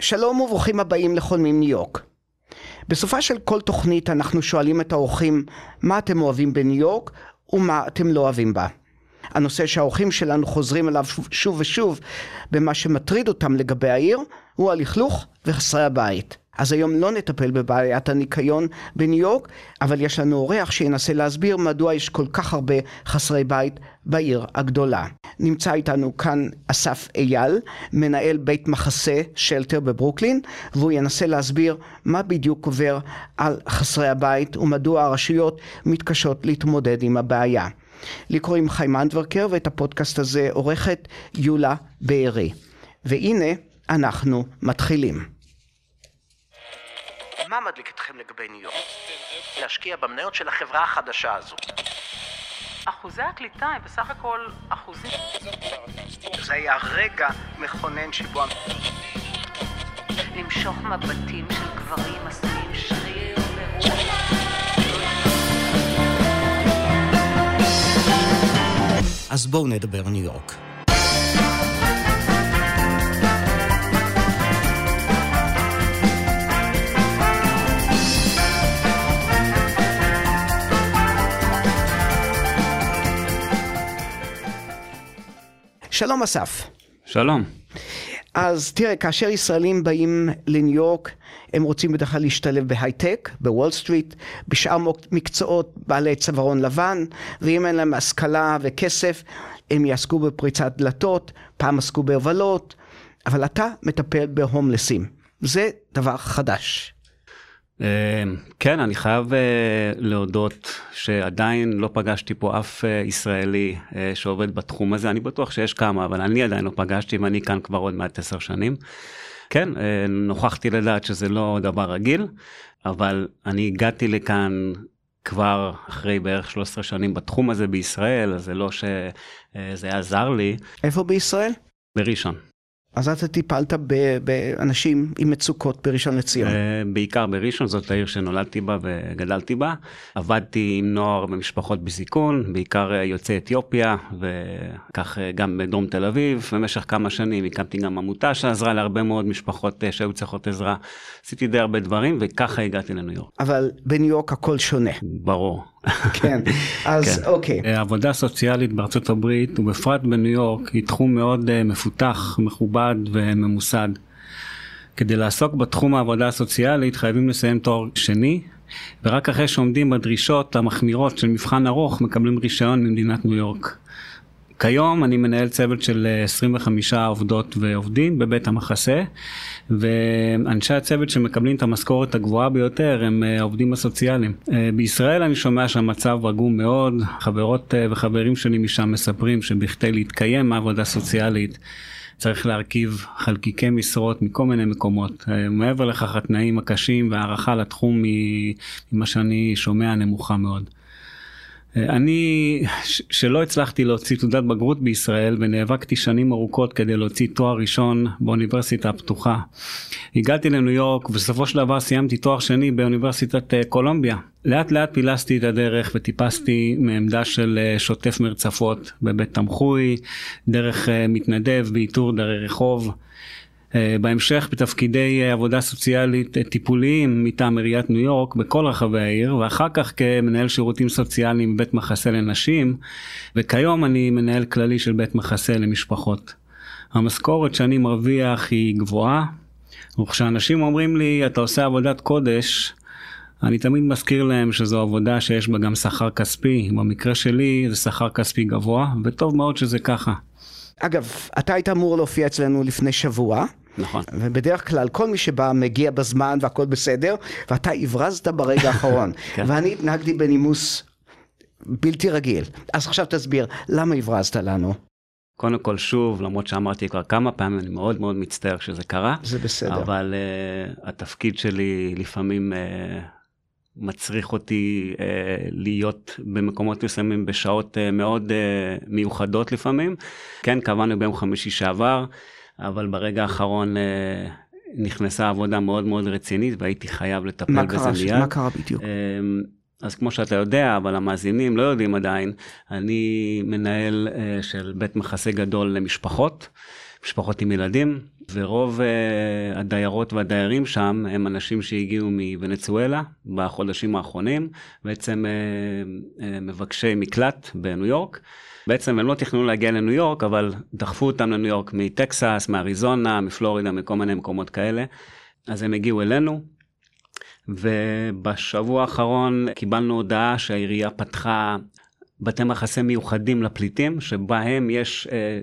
שלום וברוכים הבאים לחולמים ניו יורק. בסופה של כל תוכנית אנחנו שואלים את האורחים מה אתם אוהבים בניו יורק ומה אתם לא אוהבים בה. הנושא שהאורחים שלנו חוזרים אליו שוב ושוב במה שמטריד אותם לגבי העיר הוא הלכלוך וחסרי הבית. אז היום לא נטפל בבעיית הניקיון בניו יורק, אבל יש לנו אורח שינסה להסביר מדוע יש כל כך הרבה חסרי בית בעיר הגדולה. נמצא איתנו כאן אסף אייל, מנהל בית מחסה שלטר בברוקלין, והוא ינסה להסביר מה בדיוק עובר על חסרי הבית ומדוע הרשויות מתקשות להתמודד עם הבעיה. לי קוראים חיים אנדברקר ואת הפודקאסט הזה עורכת יולה בארי. והנה אנחנו מתחילים. מה מדליק אתכם לגבי ניו יורק? להשקיע במניות של החברה החדשה הזו. אחוזי הקליטה הם בסך הכל אחוזים. זה היה רגע מכונן שבו... למשוך מבטים של גברים עשויים שריר אז בואו נדבר ניו יורק. שלום אסף. שלום. אז תראה, כאשר ישראלים באים לניו יורק, הם רוצים בדרך כלל להשתלב בהייטק, בוול סטריט, בשאר מקצועות בעלי צווארון לבן, ואם אין להם השכלה וכסף, הם יעסקו בפריצת דלתות, פעם עסקו בהובלות, אבל אתה מטפל בהומלסים. זה דבר חדש. אמ, כן, אני חייב אה, להודות שעדיין לא פגשתי פה אף אה, ישראלי אה, שעובד בתחום הזה, אני בטוח שיש כמה, אבל אני עדיין לא פגשתי ואני כאן כבר עוד מעט עשר שנים. כן, נוכחתי לדעת שזה לא דבר רגיל, אבל אני הגעתי לכאן כבר אחרי בערך 13 שנים בתחום הזה בישראל, אז זה לא שזה היה זר לי. איפה בישראל? בראשון. אז אתה טיפלת באנשים עם מצוקות בראשון לציון. אה, בעיקר בראשון, זאת העיר שנולדתי בה וגדלתי בה. עבדתי עם נוער ומשפחות בסיכון, בעיקר יוצאי אתיופיה, וכך גם בדרום תל אביב. במשך כמה שנים הקמתי גם עמותה שעזרה להרבה מאוד משפחות אה, שהיו צריכות עזרה. עשיתי די הרבה דברים, וככה הגעתי לניו יורק. אבל בניו יורק הכל שונה. ברור. כן, אז כן. אוקיי. עבודה סוציאלית בארצות הברית ובפרט בניו יורק היא תחום מאוד uh, מפותח, מכובד וממוסד. כדי לעסוק בתחום העבודה הסוציאלית חייבים לסיים תואר שני ורק אחרי שעומדים בדרישות המחמירות של מבחן ארוך מקבלים רישיון ממדינת ניו יורק. כיום אני מנהל צוות של 25 אה, עובדות ועובדים בבית המחסה ואנשי הצוות שמקבלים את המשכורת הגבוהה ביותר הם אה, העובדים הסוציאליים. אה, בישראל אני שומע שהמצב רגום מאוד, חברות וחברים שלי משם מספרים שבכדי להתקיים מעבודה סוציאלית צריך להרכיב חלקיקי משרות מכל מיני מקומות. מעבר לכך התנאים הקשים והערכה לתחום ממה שאני שומע נמוכה מאוד. אני, שלא הצלחתי להוציא תעודת בגרות בישראל ונאבקתי שנים ארוכות כדי להוציא תואר ראשון באוניברסיטה הפתוחה. הגעתי לניו יורק ובסופו של דבר סיימתי תואר שני באוניברסיטת אה, קולומביה. לאט לאט פילסתי את הדרך וטיפסתי מעמדה של אה, שוטף מרצפות בבית תמחוי, דרך אה, מתנדב באיתור דרי רחוב. אה, בהמשך בתפקידי אה, עבודה סוציאלית אה, טיפוליים מטעם עיריית ניו יורק בכל רחבי העיר ואחר כך כמנהל שירותים סוציאליים בבית מחסה לנשים וכיום אני מנהל כללי של בית מחסה למשפחות. המשכורת שאני מרוויח היא גבוהה וכשאנשים אומרים לי אתה עושה עבודת קודש אני תמיד מזכיר להם שזו עבודה שיש בה גם שכר כספי במקרה שלי זה שכר כספי גבוה וטוב מאוד שזה ככה. אגב, אתה היית אמור להופיע אצלנו לפני שבוע. נכון. ובדרך כלל כל מי שבא מגיע בזמן והכל בסדר, ואתה הברזת ברגע האחרון. כן. ואני התנהגתי בנימוס בלתי רגיל. אז עכשיו תסביר, למה הברזת לנו? קודם כל שוב, למרות שאמרתי כבר כמה פעמים, אני מאוד מאוד מצטער שזה קרה. זה בסדר. אבל uh, התפקיד שלי לפעמים uh, מצריך אותי אה, להיות במקומות מסוימים בשעות אה, מאוד אה, מיוחדות לפעמים. כן, קבענו ביום חמישי שעבר, אבל ברגע האחרון אה, נכנסה עבודה מאוד מאוד רצינית והייתי חייב לטפל בזה מיד. מה קרה בדיוק? אה, אז כמו שאתה יודע, אבל המאזינים לא יודעים עדיין, אני מנהל uh, של בית מחסה גדול למשפחות. משפחות עם ילדים, ורוב uh, הדיירות והדיירים שם הם אנשים שהגיעו מוונצואלה בחודשים האחרונים, בעצם uh, uh, מבקשי מקלט בניו יורק. בעצם הם לא תכננו להגיע לניו יורק, אבל דחפו אותם לניו יורק מטקסס, מאריזונה, מפלורידה, מכל מיני מקומות כאלה. אז הם הגיעו אלינו, ובשבוע האחרון קיבלנו הודעה שהעירייה פתחה בתי מחסה מיוחדים לפליטים, שבהם יש אה,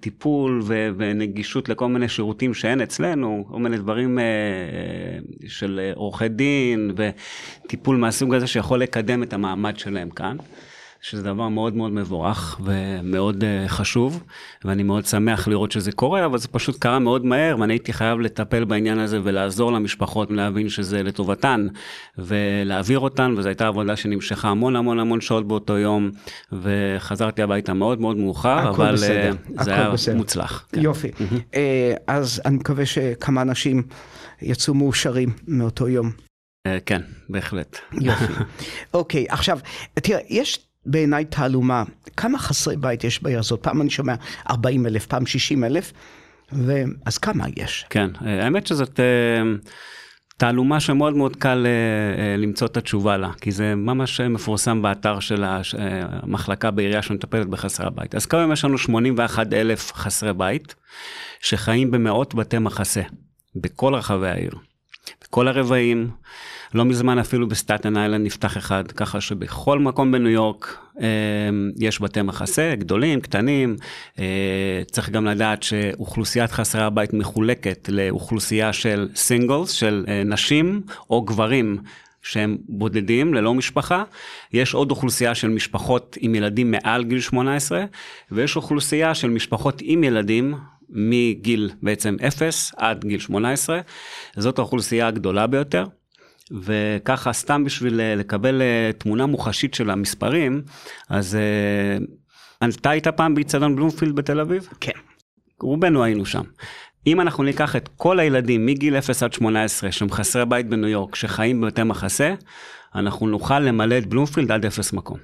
טיפול ו- ונגישות לכל מיני שירותים שאין אצלנו, כל מיני דברים אה, אה של עורכי דין וטיפול מהסוג הזה שיכול לקדם את המעמד שלהם כאן. שזה דבר מאוד מאוד מבורך ומאוד uh, חשוב, ואני מאוד שמח לראות שזה קורה, אבל זה פשוט קרה מאוד מהר, ואני הייתי חייב לטפל בעניין הזה ולעזור למשפחות להבין שזה לטובתן, ולהעביר אותן, וזו הייתה עבודה שנמשכה המון המון המון שעות באותו יום, וחזרתי הביתה מאוד מאוד מאוחר, אבל בסדר. Uh, זה היה בסדר. מוצלח. כן. יופי. Mm-hmm. Uh, אז אני מקווה שכמה אנשים יצאו מאושרים מאותו יום. כן, בהחלט. יופי. אוקיי, עכשיו, תראה, יש בעיניי תעלומה. כמה חסרי בית יש בעיר הזאת? פעם אני שומע 40 אלף, פעם 60 אלף, אז כמה יש? כן, האמת שזאת אה, תעלומה שמאוד מאוד קל אה, אה, למצוא את התשובה לה, כי זה ממש מפורסם באתר של המחלקה בעירייה שמטפלת בחסרי הבית. אז כמה יש לנו 81 אלף חסרי בית, שחיים במאות בתי מחסה, בכל רחבי העיר. בכל הרבעים, לא מזמן אפילו בסטטן איילנד נפתח אחד, ככה שבכל מקום בניו יורק אה, יש בתי מחסה, גדולים, קטנים. אה, צריך גם לדעת שאוכלוסיית חסרי הבית מחולקת לאוכלוסייה של סינגלס, של אה, נשים או גברים. שהם בודדים, ללא משפחה. יש עוד אוכלוסייה של משפחות עם ילדים מעל גיל 18, ויש אוכלוסייה של משפחות עם ילדים מגיל בעצם 0 עד גיל 18. זאת האוכלוסייה הגדולה ביותר. וככה סתם בשביל אה, לקבל אה, תמונה מוחשית של המספרים, אז אה, אתה היית פעם באיצטדיון בלומפילד בתל אביב? כן. רובנו היינו שם. אם אנחנו ניקח את כל הילדים מגיל 0 עד 18 שהם חסרי בית בניו יורק, שחיים בבתי מחסה, אנחנו נוכל למלא את בלומפילד עד 0 מקום.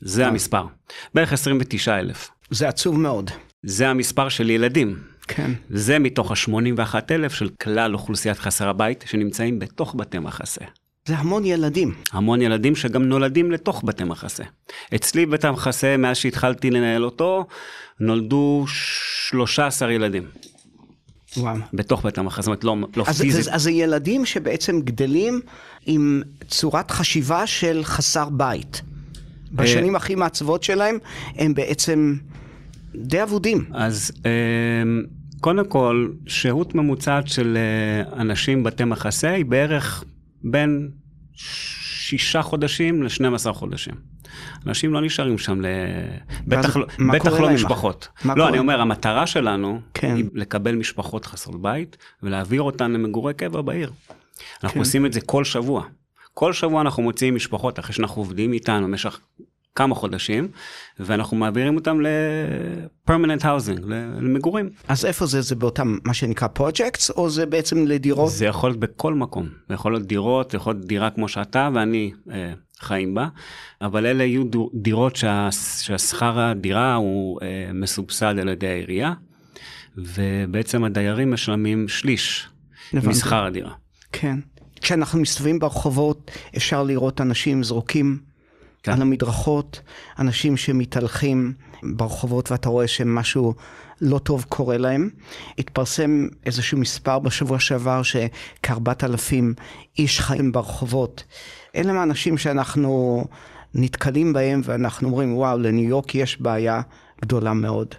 זה המספר. בערך 29 אלף. זה עצוב מאוד. זה המספר של ילדים. כן. זה מתוך ה-81 אלף של כלל אוכלוסיית חסר הבית שנמצאים בתוך בתי מחסה. זה המון ילדים. המון ילדים שגם נולדים לתוך בתי מחסה. אצלי בית המחסה, מאז שהתחלתי לנהל אותו, נולדו 13 ילדים. וואו. בתוך בית המחסה, זאת אומרת לא, לא אז, פיזית. אז, אז זה ילדים שבעצם גדלים עם צורת חשיבה של חסר בית. בשנים הכי מעצבות שלהם הם בעצם די אבודים. אז אמ, קודם כל, שהות ממוצעת של אה, אנשים בתי מחסה היא בערך בין שישה חודשים ל-12 חודשים. אנשים לא נשארים שם, ל... בטח, לא, בטח לא משפחות. לא, קורה? אני אומר, המטרה שלנו כן. היא לקבל משפחות חסרות בית ולהעביר אותן למגורי קבע בעיר. אנחנו כן. עושים את זה כל שבוע. כל שבוע אנחנו מוציאים משפחות אחרי שאנחנו עובדים איתן במשך כמה חודשים, ואנחנו מעבירים אותם ל-permanent housing, למגורים. אז איפה זה? זה באותם, מה שנקרא projects, או זה בעצם לדירות? זה יכול להיות בכל מקום. זה יכול להיות דירות, זה יכול להיות דירה כמו שאתה ואני אה, חיים בה, אבל אלה יהיו דירות שה, שהשכר הדירה הוא אה, מסובסד על ידי העירייה, ובעצם הדיירים משלמים שליש משכר הדירה. כן. כשאנחנו מסתובבים ברחובות, אפשר לראות אנשים זרוקים כן. על המדרכות, אנשים שמתהלכים ברחובות ואתה רואה שמשהו לא טוב קורה להם. התפרסם איזשהו מספר בשבוע שעבר שכארבעת אלפים איש חיים ברחובות. אלה הם האנשים שאנחנו נתקלים בהם ואנחנו אומרים, וואו, לניו יורק יש בעיה גדולה מאוד.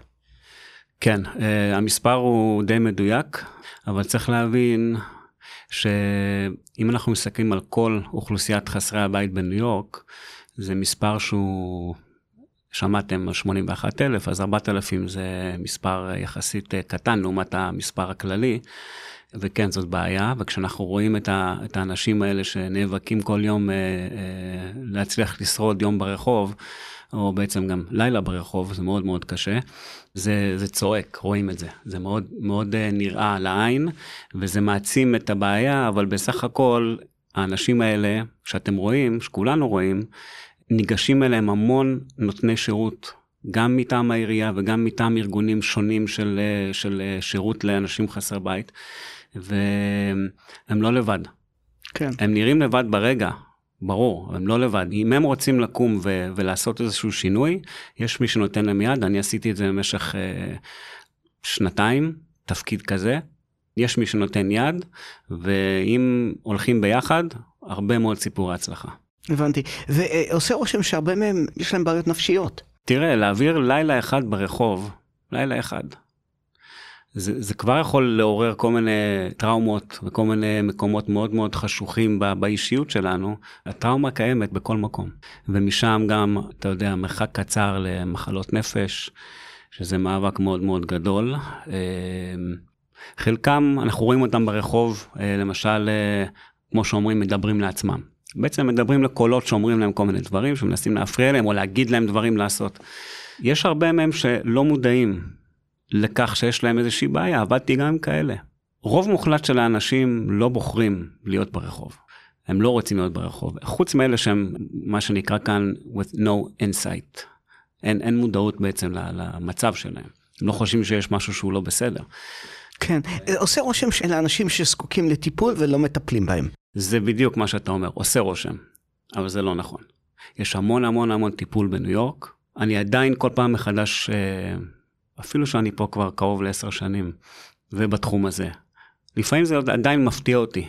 כן, uh, המספר הוא די מדויק, אבל צריך להבין שאם אנחנו מסתכלים על כל אוכלוסיית חסרי הבית בניו יורק, זה מספר שהוא, שמעתם על 81 אלף, אז 4,000 זה מספר יחסית קטן לעומת המספר הכללי. וכן, זאת בעיה, וכשאנחנו רואים את, ה, את האנשים האלה שנאבקים כל יום אה, אה, להצליח לשרוד יום ברחוב, או בעצם גם לילה ברחוב, זה מאוד מאוד קשה, זה, זה צועק, רואים את זה. זה מאוד מאוד אה, נראה לעין, וזה מעצים את הבעיה, אבל בסך הכל, האנשים האלה, שאתם רואים, שכולנו רואים, ניגשים אליהם המון נותני שירות גם מטעם העירייה וגם מטעם ארגונים שונים של, אה, של אה, שירות לאנשים חסרי בית, והם לא לבד. כן. הם נראים לבד ברגע, ברור, הם לא לבד. אם הם רוצים לקום ו- ולעשות איזשהו שינוי, יש מי שנותן להם יד, אני עשיתי את זה במשך uh, שנתיים, תפקיד כזה. יש מי שנותן יד, ואם הולכים ביחד, הרבה מאוד סיפורי הצלחה. הבנתי. ועושה רושם שהרבה מהם, יש להם בעיות נפשיות. תראה, להעביר לילה אחד ברחוב, לילה אחד, זה, זה כבר יכול לעורר כל מיני טראומות וכל מיני מקומות מאוד מאוד חשוכים ב, באישיות שלנו. הטראומה קיימת בכל מקום. ומשם גם, אתה יודע, מרחק קצר למחלות נפש, שזה מאבק מאוד מאוד גדול. חלקם, אנחנו רואים אותם ברחוב, אה, למשל, אה, כמו שאומרים, מדברים לעצמם. בעצם מדברים לקולות שאומרים להם כל מיני דברים, שמנסים להפריע להם או להגיד להם דברים לעשות. יש הרבה מהם שלא מודעים לכך שיש להם איזושהי בעיה, עבדתי גם עם כאלה. רוב מוחלט של האנשים לא בוחרים להיות ברחוב. הם לא רוצים להיות ברחוב, חוץ מאלה שהם מה שנקרא כאן with no insight. אין, אין מודעות בעצם למצב שלהם. הם לא חושבים שיש משהו שהוא לא בסדר. כן, עושה רושם של אנשים שזקוקים לטיפול ולא מטפלים בהם. זה בדיוק מה שאתה אומר, עושה רושם, אבל זה לא נכון. יש המון המון המון טיפול בניו יורק. אני עדיין כל פעם מחדש אה, אפילו שאני פה כבר קרוב לעשר שנים, ובתחום הזה. לפעמים זה עדיין מפתיע אותי.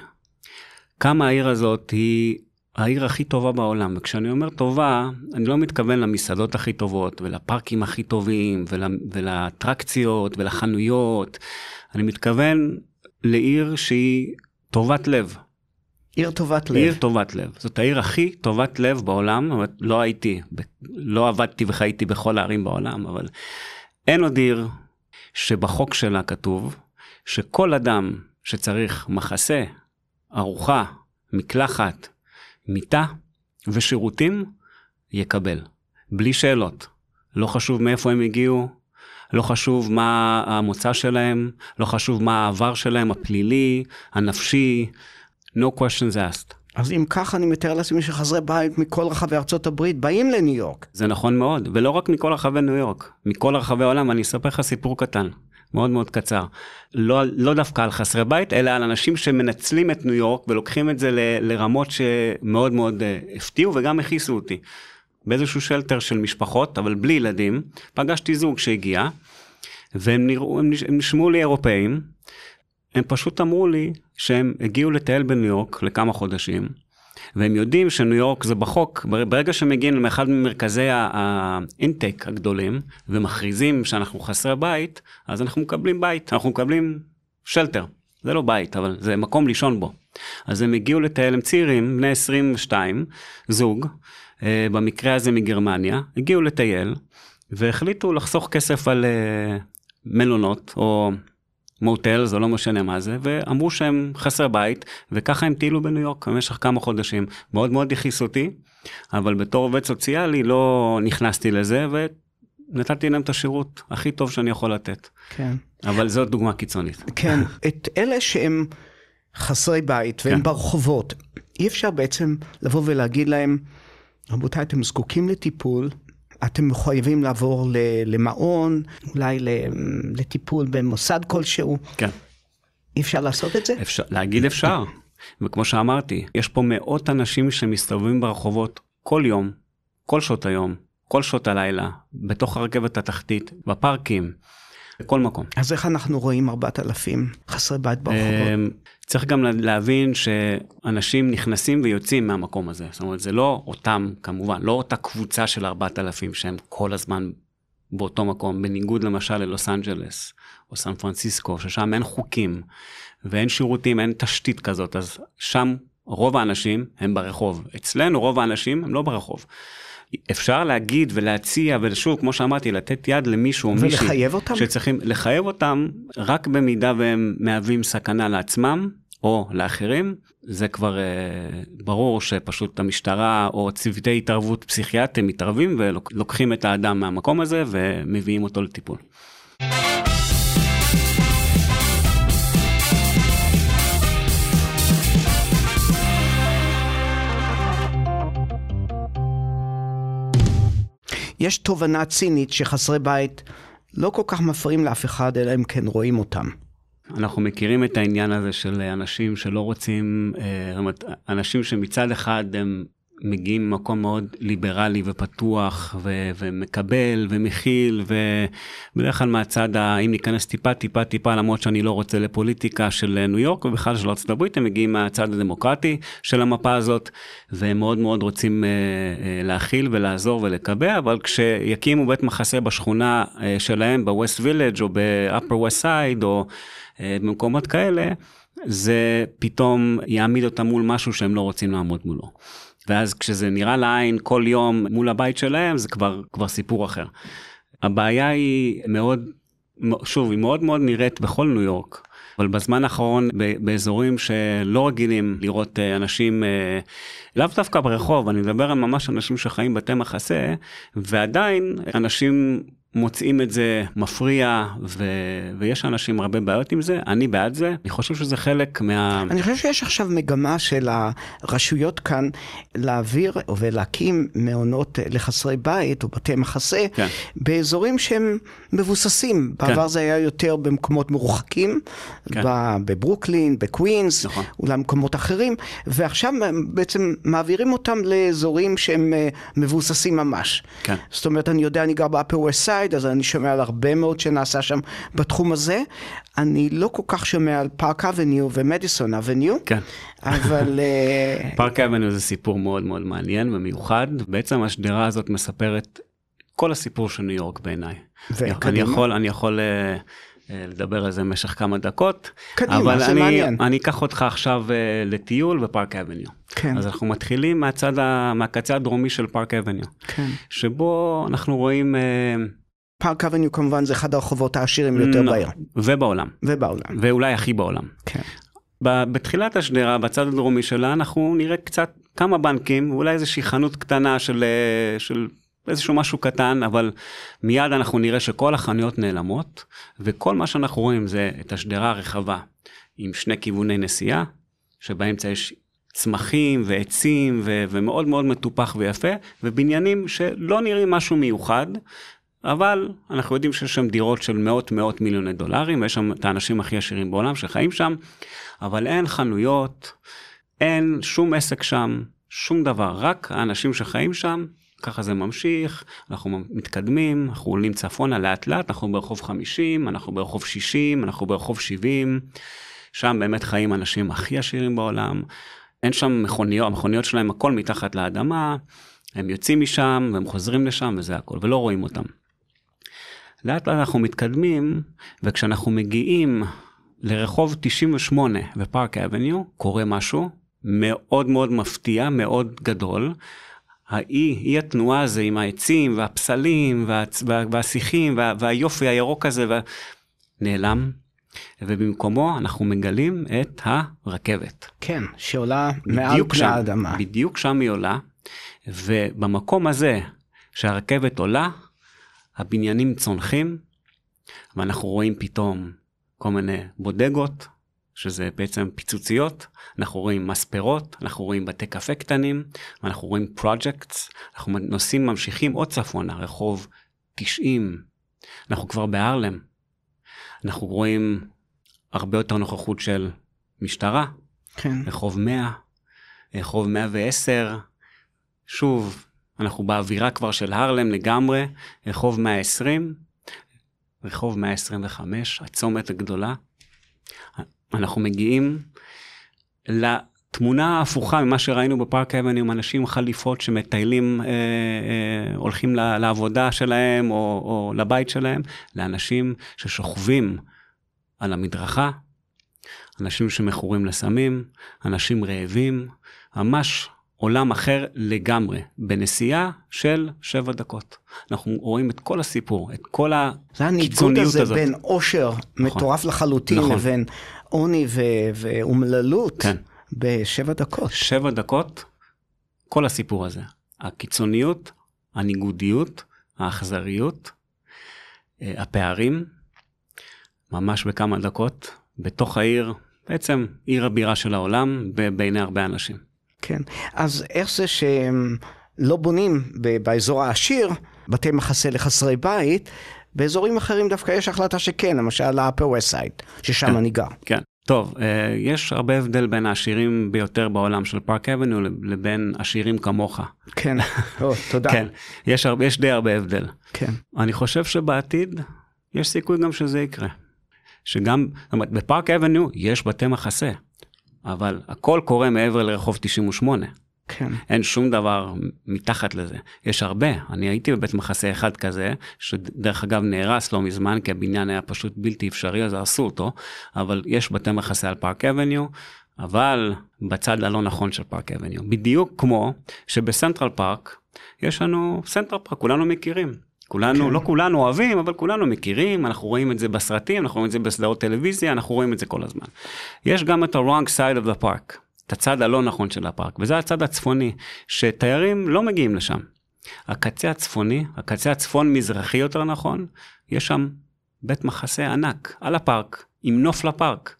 כמה העיר הזאת היא העיר הכי טובה בעולם, וכשאני אומר טובה, אני לא מתכוון למסעדות הכי טובות, ולפארקים הכי טובים, ול, ולאטרקציות, ולחנויות, אני מתכוון לעיר שהיא טובת לב. עיר טובת לב. עיר טובת לב. זאת העיר הכי טובת לב בעולם, אבל לא הייתי, לא עבדתי וחייתי בכל הערים בעולם, אבל אין עוד עיר שבחוק שלה כתוב שכל אדם שצריך מחסה, ארוחה, מקלחת, מיטה ושירותים, יקבל. בלי שאלות. לא חשוב מאיפה הם הגיעו, לא חשוב מה המוצא שלהם, לא חשוב מה העבר שלהם, הפלילי, הנפשי, no questions asked. אז אם ככה אני מתאר לעצמי שחסרי בית מכל רחבי ארצות הברית באים לניו יורק. זה נכון מאוד, ולא רק מכל רחבי ניו יורק, מכל רחבי העולם, אני אספר לך סיפור קטן, מאוד מאוד קצר. לא, לא דווקא על חסרי בית, אלא על אנשים שמנצלים את ניו יורק ולוקחים את זה ל, לרמות שמאוד מאוד uh, הפתיעו וגם הכעיסו אותי. באיזשהו שלטר של משפחות, אבל בלי ילדים, פגשתי זוג שהגיע, והם נראו, הם, הם נשמעו לי אירופאים, הם פשוט אמרו לי שהם הגיעו לטייל בניו יורק לכמה חודשים, והם יודעים שניו יורק זה בחוק, ברגע שמגיעים לאחד ממרכזי האינטק הגדולים, ומכריזים שאנחנו חסרי בית, אז אנחנו מקבלים בית, אנחנו מקבלים שלטר. זה לא בית, אבל זה מקום לישון בו. אז הם הגיעו לטייל, הם צעירים, בני 22, זוג, במקרה הזה מגרמניה, הגיעו לטייל, והחליטו לחסוך כסף על אה, מלונות, או מוטל, זה לא משנה מה זה, ואמרו שהם חסר בית, וככה הם טיילו בניו יורק במשך כמה חודשים. מאוד מאוד הכעיס אותי, אבל בתור עובד סוציאלי לא נכנסתי לזה, ונתתי להם את השירות הכי טוב שאני יכול לתת. כן. אבל זאת דוגמה קיצונית. כן, את אלה שהם חסרי בית והם כן. ברחובות, אי אפשר בעצם לבוא ולהגיד להם, רבותיי, אתם זקוקים לטיפול, אתם מחויבים לעבור למעון, אולי לטיפול במוסד כלשהו. כן. אי אפשר לעשות את זה? אפשר, להגיד אפשר. וכמו שאמרתי, יש פה מאות אנשים שמסתובבים ברחובות כל יום, כל שעות היום, כל שעות הלילה, בתוך הרכבת התחתית, בפארקים, בכל מקום. אז איך אנחנו רואים 4,000 חסרי בית ברחובות? אמ, צריך גם להבין שאנשים נכנסים ויוצאים מהמקום הזה. זאת אומרת, זה לא אותם, כמובן, לא אותה קבוצה של 4,000 שהם כל הזמן באותו מקום, בניגוד למשל ללוס אנג'לס או סן פרנסיסקו, ששם אין חוקים ואין שירותים, אין תשתית כזאת, אז שם רוב האנשים הם ברחוב. אצלנו רוב האנשים הם לא ברחוב. אפשר להגיד ולהציע ושוב כמו שאמרתי לתת יד למישהו או מישהי ולחייב אותם שצריכים לחייב אותם רק במידה והם מהווים סכנה לעצמם או לאחרים זה כבר אה, ברור שפשוט המשטרה או צוותי התערבות פסיכיאטרים מתערבים ולוקחים את האדם מהמקום הזה ומביאים אותו לטיפול. יש תובנה צינית שחסרי בית לא כל כך מפריעים לאף אחד, אלא אם כן רואים אותם. אנחנו מכירים את העניין הזה של אנשים שלא רוצים, אה, אנשים שמצד אחד הם מגיעים ממקום מאוד ליברלי ופתוח ו- ומקבל ומכיל ובדרך כלל מהצד, ה- אם ניכנס טיפה טיפה טיפה למרות שאני לא רוצה לפוליטיקה של ניו יורק ובכלל של ארצות הברית הם מגיעים מהצד הדמוקרטי של המפה הזאת והם מאוד מאוד רוצים אה, אה, להכיל ולעזור ולקבל אבל כשיקימו בית מחסה בשכונה אה, שלהם בווסט וילג' או באפר ווסט סייד או אה, במקומות כאלה זה פתאום יעמיד אותם מול משהו שהם לא רוצים לעמוד מולו. ואז כשזה נראה לעין כל יום מול הבית שלהם זה כבר כבר סיפור אחר. הבעיה היא מאוד שוב היא מאוד מאוד נראית בכל ניו יורק. אבל בזמן האחרון באזורים שלא רגילים לראות אה, אנשים אה, לאו דווקא ברחוב אני מדבר על ממש אנשים שחיים בתי מחסה ועדיין אנשים מוצאים את זה מפריע ו... ויש אנשים הרבה בעיות עם זה, אני בעד זה, אני חושב שזה חלק מה... אני חושב שיש עכשיו מגמה של הרשויות כאן להעביר ולהקים מעונות לחסרי בית או בתי מחסה כן. באזורים שהם מבוססים. כן. בעבר זה היה יותר במקומות מרוחקים, כן. בברוקלין, בקווינס, נכון. אולי מקומות אחרים, ועכשיו בעצם מעבירים אותם לאזורים שהם אה, מבוססים ממש. כן. זאת אומרת, אני יודע, אני גר באפר ווסט סייד, אז אני שומע על הרבה מאוד שנעשה שם בתחום הזה. אני לא כל כך שומע על פארק אבניו ומדיסון אבניו, כן. אבל... אה, פארק אבניו זה סיפור מאוד מאוד מעניין ומיוחד. בעצם השדרה הזאת מספרת כל הסיפור של ניו יורק בעיניי. אני יכול, אני יכול אה, אה, לדבר על זה במשך כמה דקות. קדימה, אבל זה אני, מעניין. אני אקח אותך עכשיו לטיול בפארק אבניו. כן. אז אנחנו מתחילים מהצד, ה, מהקצה הדרומי של פארק אבניו. כן. שבו אנחנו רואים... פארק אבניו כמובן זה אחד הרחובות העשירים ביותר לא, בעיר. ובעולם. ובעולם. ואולי הכי בעולם. כן. בתחילת השדרה, בצד הדרומי שלה, אנחנו נראה קצת כמה בנקים, אולי איזושהי חנות קטנה של, אה, של איזשהו משהו קטן, אבל מיד אנחנו נראה שכל החנויות נעלמות, וכל מה שאנחנו רואים זה את השדרה הרחבה עם שני כיווני נסיעה, שבאמצע יש צמחים ועצים ו- ומאוד מאוד מטופח ויפה, ובניינים שלא נראים משהו מיוחד, אבל אנחנו יודעים שיש שם דירות של מאות מאות מיליוני דולרים, ויש שם את האנשים הכי עשירים בעולם שחיים שם, אבל אין חנויות, אין שום עסק שם, שום דבר, רק האנשים שחיים שם, ככה זה ממשיך, אנחנו מתקדמים, אנחנו עולים צפונה לאט לאט, אנחנו ברחוב 50, אנחנו ברחוב 60, אנחנו ברחוב 70, שם באמת חיים האנשים הכי עשירים בעולם, אין שם מכוניות, המכוניות שלהם הכל מתחת לאדמה, הם יוצאים משם והם חוזרים לשם וזה הכל, ולא רואים אותם. לאט לאט אנחנו מתקדמים, וכשאנחנו מגיעים לרחוב 98 בפארק אבניו, קורה משהו מאוד מאוד מפתיע, מאוד גדול. האי, אי התנועה הזה עם העצים והפסלים וה, וה, והשיחים וה, והיופי הירוק הזה וה... נעלם, ובמקומו אנחנו מגלים את הרכבת. כן, שעולה מעל פני האדמה. בדיוק שם היא עולה, ובמקום הזה שהרכבת עולה, הבניינים צונחים, ואנחנו רואים פתאום כל מיני בודגות, שזה בעצם פיצוציות, אנחנו רואים מספרות, אנחנו רואים בתי קפה קטנים, ואנחנו רואים פרויקטס, אנחנו נוסעים, ממשיכים עוד צפונה, רחוב 90, אנחנו כבר בהרלם, אנחנו רואים הרבה יותר נוכחות של משטרה, כן. רחוב 100, רחוב 110, שוב, אנחנו באווירה כבר של הרלם לגמרי, רחוב 120, רחוב 125, הצומת הגדולה. אנחנו מגיעים לתמונה ההפוכה ממה שראינו בפארק אבן עם אנשים חליפות שמטיילים, אה, אה, הולכים לעבודה שלהם או, או לבית שלהם, לאנשים ששוכבים על המדרכה, אנשים שמכורים לסמים, אנשים רעבים, ממש עולם אחר לגמרי, בנסיעה של שבע דקות. אנחנו רואים את כל הסיפור, את כל הקיצוניות הזאת. זה הניגוד הזה בין עושר נכון, מטורף לחלוטין נכון. לבין עוני ואומללות כן. בשבע דקות. שבע דקות, כל הסיפור הזה. הקיצוניות, הניגודיות, האכזריות, אה, הפערים, ממש בכמה דקות, בתוך העיר, בעצם עיר הבירה של העולם, בעיני הרבה אנשים. כן, אז איך זה שהם לא בונים באזור העשיר, בתי מחסה לחסרי בית, באזורים אחרים דווקא יש החלטה שכן, למשל ה-upper west side, ששם כן. אני גר. כן. טוב, אה, יש הרבה הבדל בין העשירים ביותר בעולם של פארק אבניו לבין עשירים כמוך. כן, או, תודה. כן, יש, הרבה, יש די הרבה הבדל. כן. אני חושב שבעתיד יש סיכוי גם שזה יקרה. שגם, זאת אומרת, בפארק אבניו יש בתי מחסה, אבל הכל קורה מעבר לרחוב 98. כן. אין שום דבר מתחת לזה. יש הרבה, אני הייתי בבית מחסה אחד כזה, שדרך אגב נהרס לא מזמן, כי הבניין היה פשוט בלתי אפשרי, אז הרסו אותו, אבל יש בתי מחסה על פארק אבניו, אבל בצד הלא נכון של פארק אבניו. בדיוק כמו שבסנטרל פארק, יש לנו סנטרל פארק, כולנו מכירים. כולנו, כן. לא כולנו אוהבים, אבל כולנו מכירים, אנחנו רואים את זה בסרטים, אנחנו רואים את זה בסדרות טלוויזיה, אנחנו רואים את זה כל הזמן. יש גם את ה-wrong side of the park, את הצד הלא נכון של הפארק, וזה הצד הצפוני, שתיירים לא מגיעים לשם. הקצה הצפוני, הקצה הצפון-מזרחי יותר נכון, יש שם בית מחסה ענק על הפארק, עם נוף לפארק.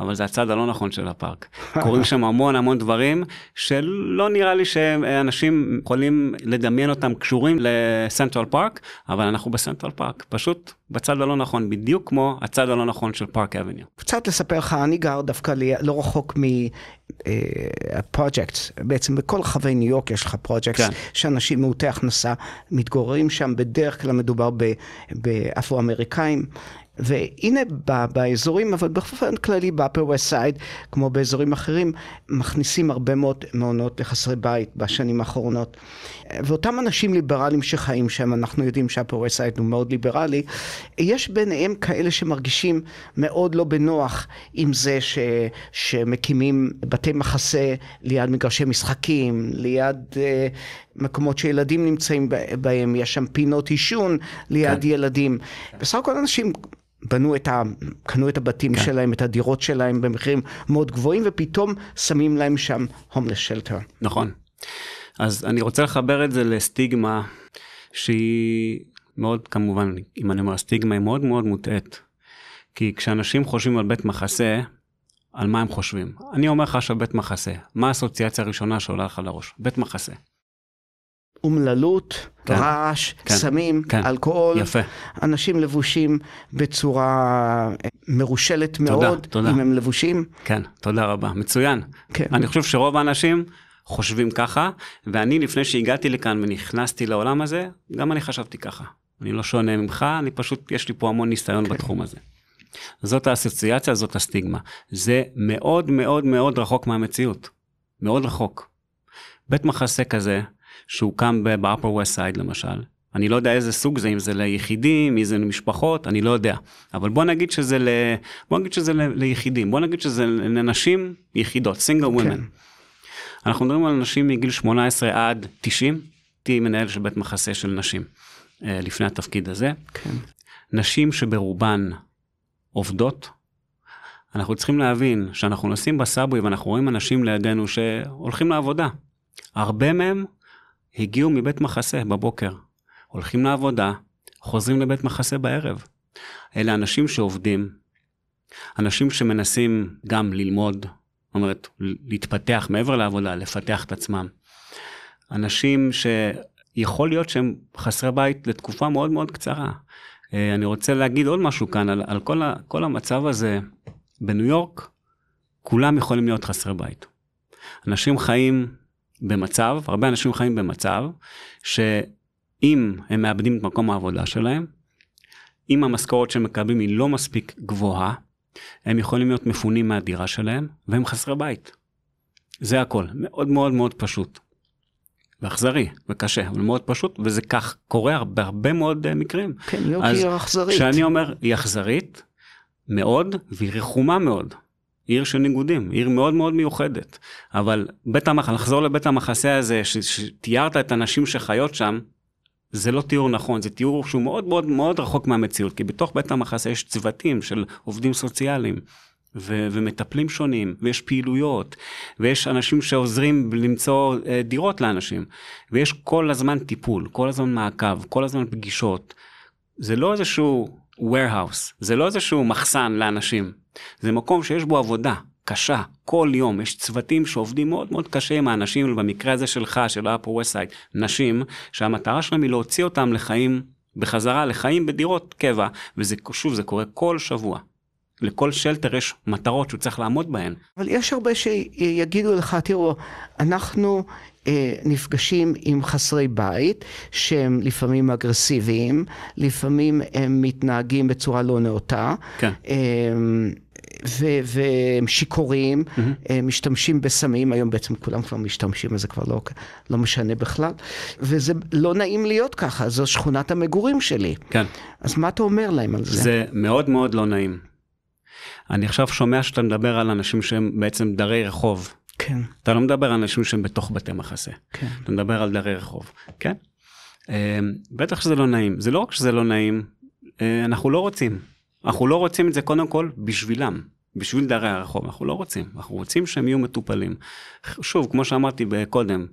אבל זה הצד הלא נכון של הפארק. קורים שם המון המון דברים שלא נראה לי שאנשים יכולים לדמיין אותם קשורים לסנטרל פארק, אבל אנחנו בסנטרל פארק, פשוט בצד הלא נכון, בדיוק כמו הצד הלא נכון של פארק אבניו. קצת לספר לך, אני גר דווקא לי, לא רחוק מ projects, בעצם בכל רחבי ניו יורק יש לך projects, כן. שאנשים מעוטי הכנסה מתגוררים שם, בדרך כלל מדובר באפרו-אמריקאים. והנה ב- באזורים, אבל באופן כללי ב-upper west side, כמו באזורים אחרים, מכניסים הרבה מאוד מעונות לחסרי בית בשנים האחרונות. ואותם אנשים ליברליים שחיים שם, אנחנו יודעים שה-upper west side הוא מאוד ליברלי, יש ביניהם כאלה שמרגישים מאוד לא בנוח עם זה ש, שמקימים בתי מחסה ליד מגרשי משחקים, ליד אה, מקומות שילדים נמצאים בהם, יש שם פינות עישון ליד כן. ילדים. בסך הכל אנשים בנו את ה... קנו את הבתים כן. שלהם, את הדירות שלהם במחירים מאוד גבוהים, ופתאום שמים להם שם הומלס שלטר. נכון. אז אני רוצה לחבר את זה לסטיגמה שהיא מאוד כמובן, אם אני אומר סטיגמה היא מאוד מאוד מוטעית. כי כשאנשים חושבים על בית מחסה, על מה הם חושבים? אני אומר לך עכשיו בית מחסה, מה האסוציאציה הראשונה שעולה לך לראש? בית מחסה. אומללות, כן. רעש, כן. סמים, כן. אלכוהול, יפה. אנשים לבושים בצורה אה, מרושלת תודה, מאוד, תודה. אם הם לבושים. כן, תודה רבה, מצוין. כן. אני חושב שרוב האנשים חושבים ככה, ואני לפני שהגעתי לכאן ונכנסתי לעולם הזה, גם אני חשבתי ככה. אני לא שונה ממך, אני פשוט, יש לי פה המון ניסיון כן. בתחום הזה. זאת האסוציאציה, זאת הסטיגמה. זה מאוד מאוד מאוד רחוק מהמציאות. מאוד רחוק. בית מחסה כזה, שהוקם ב-upper west side למשל, אני לא יודע איזה סוג זה, אם זה ליחידים, אם זה למשפחות, אני לא יודע. אבל בוא נגיד שזה, ל... בוא נגיד שזה ל... ליחידים, בוא נגיד שזה לנשים יחידות, single women. כן. אנחנו מדברים על נשים מגיל 18 עד 90, תהיי מנהל של בית מחסה של נשים אה, לפני התפקיד הזה. כן. נשים שברובן עובדות, אנחנו צריכים להבין שאנחנו נוסעים בסאבווי ואנחנו רואים אנשים לידינו שהולכים לעבודה. הרבה מהם הגיעו מבית מחסה בבוקר, הולכים לעבודה, חוזרים לבית מחסה בערב. אלה אנשים שעובדים, אנשים שמנסים גם ללמוד, זאת אומרת, להתפתח מעבר לעבודה, לפתח את עצמם. אנשים שיכול להיות שהם חסרי בית לתקופה מאוד מאוד קצרה. אה, אני רוצה להגיד עוד משהו כאן על, על כל, ה, כל המצב הזה בניו יורק, כולם יכולים להיות חסרי בית. אנשים חיים במצב, הרבה אנשים חיים במצב, שאם הם מאבדים את מקום העבודה שלהם, אם המשכורת שהם מקבלים היא לא מספיק גבוהה, הם יכולים להיות מפונים מהדירה שלהם, והם חסרי בית. זה הכל, מאוד מאוד מאוד פשוט. ואכזרי וקשה, אבל מאוד פשוט, וזה כך קורה בהרבה מאוד אה, מקרים. כן, היא אכזרית. כשאני אומר היא אכזרית מאוד והיא רחומה מאוד. עיר של ניגודים, עיר מאוד מאוד מיוחדת. אבל בית המח... לחזור לבית המחסה הזה, ש... שתיארת את הנשים שחיות שם, זה לא תיאור נכון, זה תיאור שהוא מאוד מאוד מאוד רחוק מהמציאות, כי בתוך בית המחסה יש צוותים של עובדים סוציאליים. ו- ומטפלים שונים, ויש פעילויות, ויש אנשים שעוזרים למצוא אה, דירות לאנשים, ויש כל הזמן טיפול, כל הזמן מעקב, כל הזמן פגישות. זה לא איזשהו warehouse, זה לא איזשהו מחסן לאנשים, זה מקום שיש בו עבודה, קשה, כל יום, יש צוותים שעובדים מאוד מאוד קשה עם האנשים, במקרה הזה שלך, של אפר ווסטסייד, נשים, שהמטרה שלהם היא להוציא אותם לחיים, בחזרה לחיים בדירות קבע, וזה, שוב, זה קורה כל שבוע. לכל שלטר יש מטרות שהוא צריך לעמוד בהן. אבל יש הרבה שיגידו לך, תראו, אנחנו אה, נפגשים עם חסרי בית, שהם לפעמים אגרסיביים, לפעמים הם מתנהגים בצורה לא נאותה. כן. אה, והם שיכורים, mm-hmm. משתמשים בסמים, היום בעצם כולם כבר משתמשים, אז זה כבר לא, לא משנה בכלל. וזה לא נעים להיות ככה, זו שכונת המגורים שלי. כן. אז מה אתה אומר להם על זה? זה מאוד מאוד לא נעים. אני עכשיו שומע שאתה מדבר על אנשים שהם בעצם דרי רחוב. כן. אתה לא מדבר על אנשים שהם בתוך בתי מחסה. כן. אתה מדבר על דרי רחוב. כן. בטח שזה לא נעים. זה לא רק שזה לא נעים, אנחנו לא רוצים. אנחנו לא רוצים את זה קודם כל בשבילם, בשביל דרי הרחוב, אנחנו לא רוצים, אנחנו רוצים שהם יהיו מטופלים. שוב, כמו שאמרתי קודם,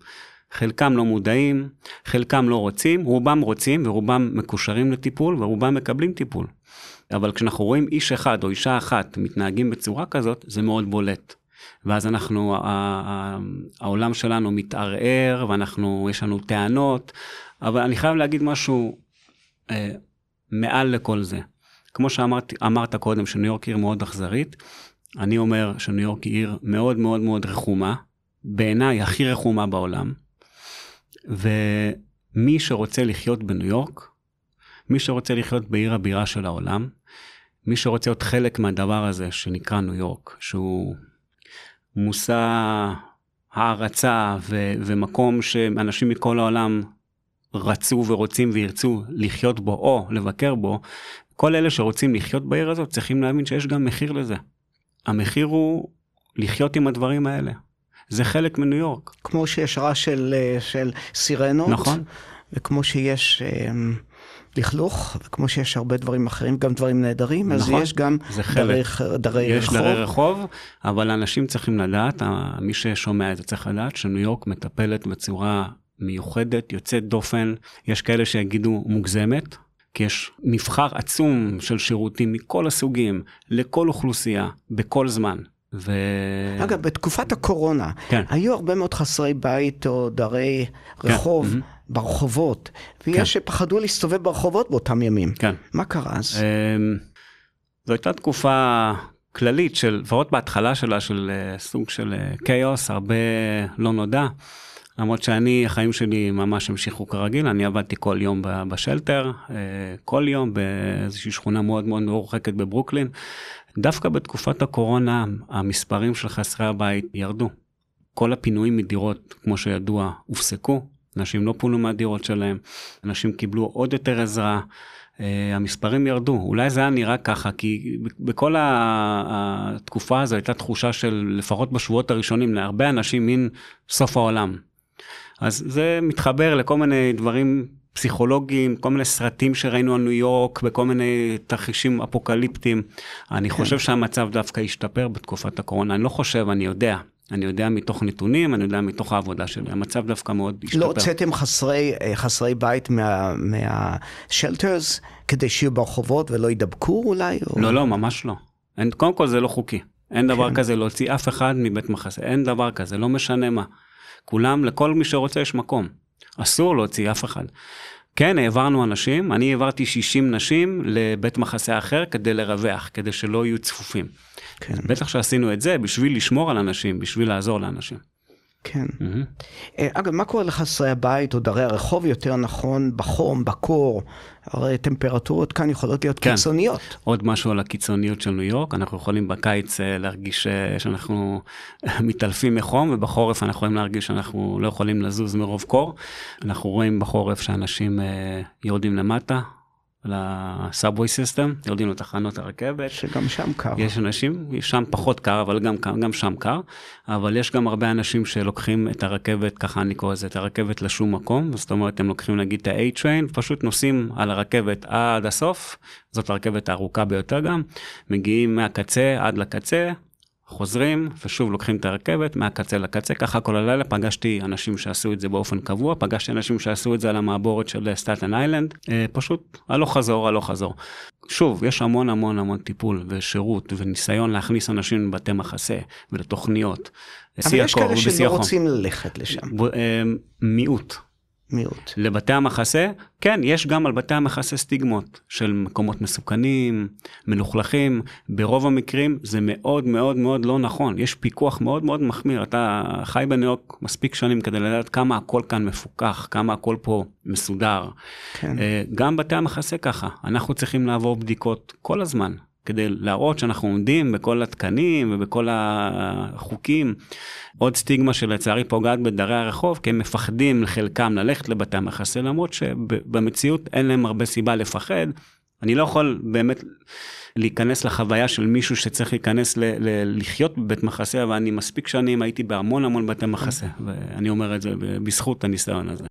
חלקם לא מודעים, חלקם לא רוצים, רובם רוצים ורובם מקושרים לטיפול ורובם מקבלים טיפול. אבל כשאנחנו רואים איש אחד או אישה אחת מתנהגים בצורה כזאת, זה מאוד בולט. ואז אנחנו, העולם שלנו מתערער ואנחנו, יש לנו טענות, אבל אני חייב להגיד משהו אה, מעל לכל זה. כמו שאמרת קודם, שניו יורק עיר מאוד אכזרית, אני אומר שניו יורק היא עיר מאוד מאוד מאוד רחומה, בעיניי הכי רחומה בעולם, ומי שרוצה לחיות בניו יורק, מי שרוצה לחיות בעיר הבירה של העולם, מי שרוצה להיות חלק מהדבר הזה שנקרא ניו יורק, שהוא מושא הערצה ו- ומקום שאנשים מכל העולם רצו ורוצים וירצו לחיות בו או לבקר בו, כל אלה שרוצים לחיות בעיר הזאת צריכים להבין שיש גם מחיר לזה. המחיר הוא לחיות עם הדברים האלה. זה חלק מניו יורק. כמו שיש רעש של, של סירנות. נכון. וכמו שיש אה, לכלוך, וכמו שיש הרבה דברים אחרים, גם דברים נהדרים, נכון, אז יש גם דרי, דרי יש רחוב. יש דרי רחוב, אבל אנשים צריכים לדעת, מי ששומע את זה צריך לדעת שניו יורק מטפלת בצורה מיוחדת, יוצאת דופן, יש כאלה שיגידו מוגזמת, כי יש מבחר עצום של שירותים מכל הסוגים, לכל אוכלוסייה, בכל זמן. ו... אגב, בתקופת הקורונה, כן. היו הרבה מאוד חסרי בית או דרי כן. רחוב מהמם. ברחובות, ויש כן. שפחדו להסתובב ברחובות באותם ימים. כן. מה קרה אז? אמ, זו הייתה תקופה כללית של, לפחות בהתחלה שלה, של אה, סוג של אה, כאוס, הרבה לא נודע. למרות שאני, החיים שלי ממש המשיכו כרגיל, אני עבדתי כל יום בשלטר, אה, כל יום באיזושהי שכונה מאוד מאוד מרוחקת בברוקלין. דווקא בתקופת הקורונה, המספרים של חסרי הבית ירדו. כל הפינויים מדירות, כמו שידוע, הופסקו. אנשים לא פונו מהדירות שלהם, אנשים קיבלו עוד יותר עזרה. Uh, המספרים ירדו, אולי זה היה נראה ככה, כי בכל התקופה הזו הייתה תחושה של, לפחות בשבועות הראשונים, להרבה אנשים מין סוף העולם. אז זה מתחבר לכל מיני דברים פסיכולוגיים, כל מיני סרטים שראינו על ניו יורק, בכל מיני תרחישים אפוקליפטיים. אני חושב שהמצב דווקא השתפר בתקופת הקורונה, אני לא חושב, אני יודע. אני יודע מתוך נתונים, אני יודע מתוך העבודה שלי, המצב דווקא מאוד השתפר. לא הוצאתם חסרי, אה, חסרי בית מה- מהשלטרס כדי שיהיו ברחובות ולא יידבקו אולי? או... לא, לא, ממש לא. אין, קודם כל זה לא חוקי. אין דבר כן. כזה להוציא אף אחד מבית מחסה, אין דבר כזה, לא משנה מה. כולם, לכל מי שרוצה יש מקום. אסור להוציא אף אחד. כן, העברנו אנשים, אני העברתי 60 נשים לבית מחסה אחר כדי לרווח, כדי שלא יהיו צפופים. כן, בטח שעשינו את זה בשביל לשמור על אנשים, בשביל לעזור לאנשים. כן. אה, אגב, מה קורה לחסרי הבית או דרי הרחוב יותר נכון בחום, בקור? הרי טמפרטורות כאן יכולות להיות כן. קיצוניות. עוד משהו על הקיצוניות של ניו יורק, אנחנו יכולים בקיץ אה, להרגיש אה, שאנחנו מתעלפים מחום, ובחורף אנחנו יכולים להרגיש שאנחנו לא יכולים לזוז מרוב קור. אנחנו רואים בחורף שאנשים יורדים למטה, לסאבווי סיסטם, יורדים לתחנות הרכבת. שגם שם קר. יש אנשים, שם פחות קר, אבל גם, גם שם קר, אבל יש גם הרבה אנשים שלוקחים את הרכבת, ככה אני קורא לזה, את הרכבת לשום מקום, זאת אומרת, הם לוקחים נגיד את ה-A-Train, פשוט נוסעים על הרכבת עד הסוף, זאת הרכבת הארוכה ביותר גם, מגיעים מהקצה עד לקצה, חוזרים ושוב לוקחים את הרכבת מהקצה לקצה, ככה כל הלילה פגשתי אנשים שעשו את זה באופן קבוע, פגשתי אנשים שעשו את זה על המעבורת של סטטן איילנד, אה, פשוט הלוך חזור, הלוך חזור. שוב, יש המון המון המון טיפול ושירות וניסיון להכניס אנשים לבתי מחסה ולתוכניות. אבל יש כאלה שלא רוצים ללכת לשם. אה, מיעוט. מיעוט. לבתי המחסה, כן, יש גם על בתי המחסה סטיגמות של מקומות מסוכנים, מלוכלכים, ברוב המקרים זה מאוד מאוד מאוד לא נכון, יש פיקוח מאוד מאוד מחמיר, אתה חי בניו יורק מספיק שנים כדי לדעת כמה הכל כאן מפוקח, כמה הכל פה מסודר. כן. אה, גם בתי המחסה ככה, אנחנו צריכים לעבור בדיקות כל הזמן, כדי להראות שאנחנו עומדים בכל התקנים ובכל החוקים. עוד סטיגמה שלצערי פוגעת בדרי הרחוב, כי הם מפחדים לחלקם ללכת לבתי המחסה, למרות שבמציאות אין להם הרבה סיבה לפחד. אני לא יכול באמת להיכנס לחוויה של מישהו שצריך להיכנס ל- ל- לחיות בבית מחסה, אבל אני מספיק שנים הייתי בהמון המון בתי מחסה, ואני אומר את זה בזכות הניסיון הזה.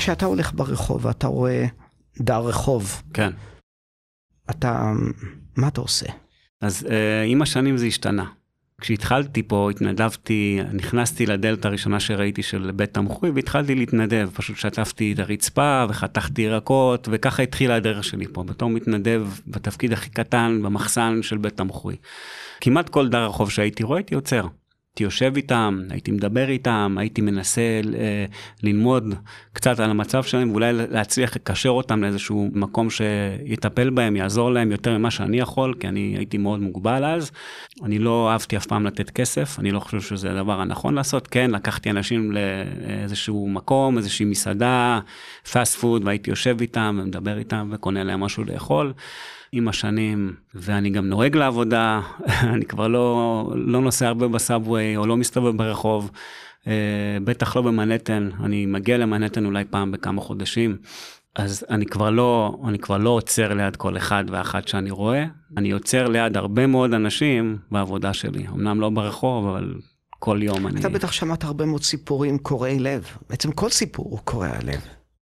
כשאתה הולך ברחוב ואתה רואה דר רחוב, כן. אתה, מה אתה עושה? אז אה, עם השנים זה השתנה. כשהתחלתי פה, התנדבתי, נכנסתי לדלת הראשונה שראיתי של בית תמחוי והתחלתי להתנדב, פשוט שטפתי את הרצפה וחתכתי ירקות וככה התחילה הדרך שלי פה, בתור מתנדב בתפקיד הכי קטן במחסן של בית תמחוי. כמעט כל דר רחוב שהייתי רואה הייתי עוצר. הייתי יושב איתם, הייתי מדבר איתם, הייתי מנסה אה, ללמוד קצת על המצב שלהם ואולי להצליח לקשר אותם לאיזשהו מקום שיטפל בהם, יעזור להם יותר ממה שאני יכול, כי אני הייתי מאוד מוגבל אז. אני לא אהבתי אף פעם לתת כסף, אני לא חושב שזה הדבר הנכון לעשות. כן, לקחתי אנשים לאיזשהו מקום, איזושהי מסעדה, fast food, והייתי יושב איתם ומדבר איתם וקונה להם משהו לאכול. עם השנים, ואני גם נוהג לעבודה, אני כבר לא, לא נוסע הרבה ב subway או לא מסתובב ברחוב, אה, בטח לא במנהטן, אני מגיע למנהטן אולי פעם בכמה חודשים. אז אני כבר לא, אני כבר לא עוצר ליד כל אחד ואחת שאני רואה, אני עוצר ליד הרבה מאוד אנשים בעבודה שלי, אמנם לא ברחוב, אבל כל יום אני... אתה בטח שמעת הרבה מאוד סיפורים קורעי לב, בעצם כל סיפור הוא קורע לב.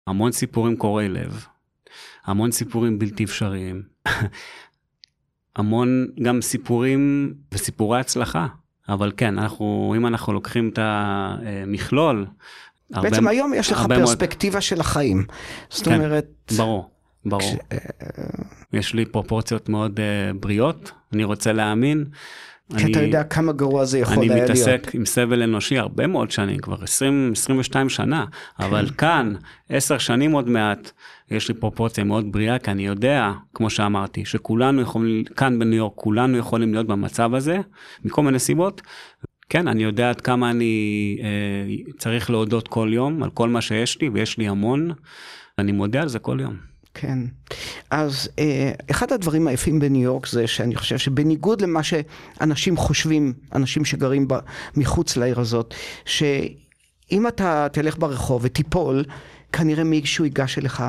המון סיפורים קורעי לב, המון סיפורים בלתי אפשריים, המון גם סיפורים וסיפורי הצלחה, אבל כן, אנחנו, אם אנחנו לוקחים את המכלול, בעצם הרבה, היום יש לך פרספקטיבה מאוד... של החיים. זאת כן, אומרת... ברור, ברור. כש... יש לי פרופורציות מאוד uh, בריאות, אני רוצה להאמין. כי אתה יודע כמה גרוע זה יכול היה להיות. אני מתעסק עם סבל אנושי הרבה מאוד שנים, כבר 20-22 שנה, כן. אבל כאן, 10 שנים עוד מעט, יש לי פרופורציה מאוד בריאה, כי אני יודע, כמו שאמרתי, שכולנו יכולים, כאן בניו יורק, כולנו יכולים להיות במצב הזה, מכל מיני סיבות. כן, אני יודע עד כמה אני אה, צריך להודות כל יום על כל מה שיש לי, ויש לי המון, אני מודה על זה כל יום. כן. אז אה, אחד הדברים היפים בניו יורק זה שאני חושב שבניגוד למה שאנשים חושבים, אנשים שגרים ב, מחוץ לעיר הזאת, שאם אתה תלך ברחוב ותיפול, כנראה מישהו ייגש אליך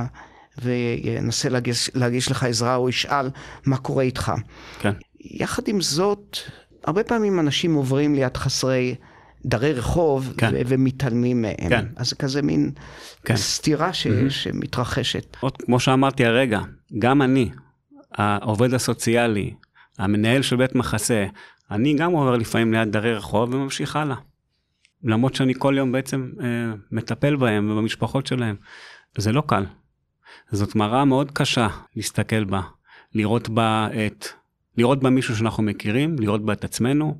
וינסה להגיש, להגיש לך עזרה או ישאל מה קורה איתך. כן. יחד עם זאת, הרבה פעמים אנשים עוברים ליד חסרי דרי רחוב כן. ו- ומתעלמים מהם. כן. אז זה כזה מין כן. סתירה ש- mm-hmm. שמתרחשת. עוד כמו שאמרתי הרגע, גם אני, העובד הסוציאלי, המנהל של בית מחסה, אני גם עובר לפעמים ליד דרי רחוב וממשיך הלאה. למרות שאני כל יום בעצם אה, מטפל בהם ובמשפחות שלהם. זה לא קל. זאת מראה מאוד קשה להסתכל בה, לראות בה את, לראות בה מישהו שאנחנו מכירים, לראות בה את עצמנו,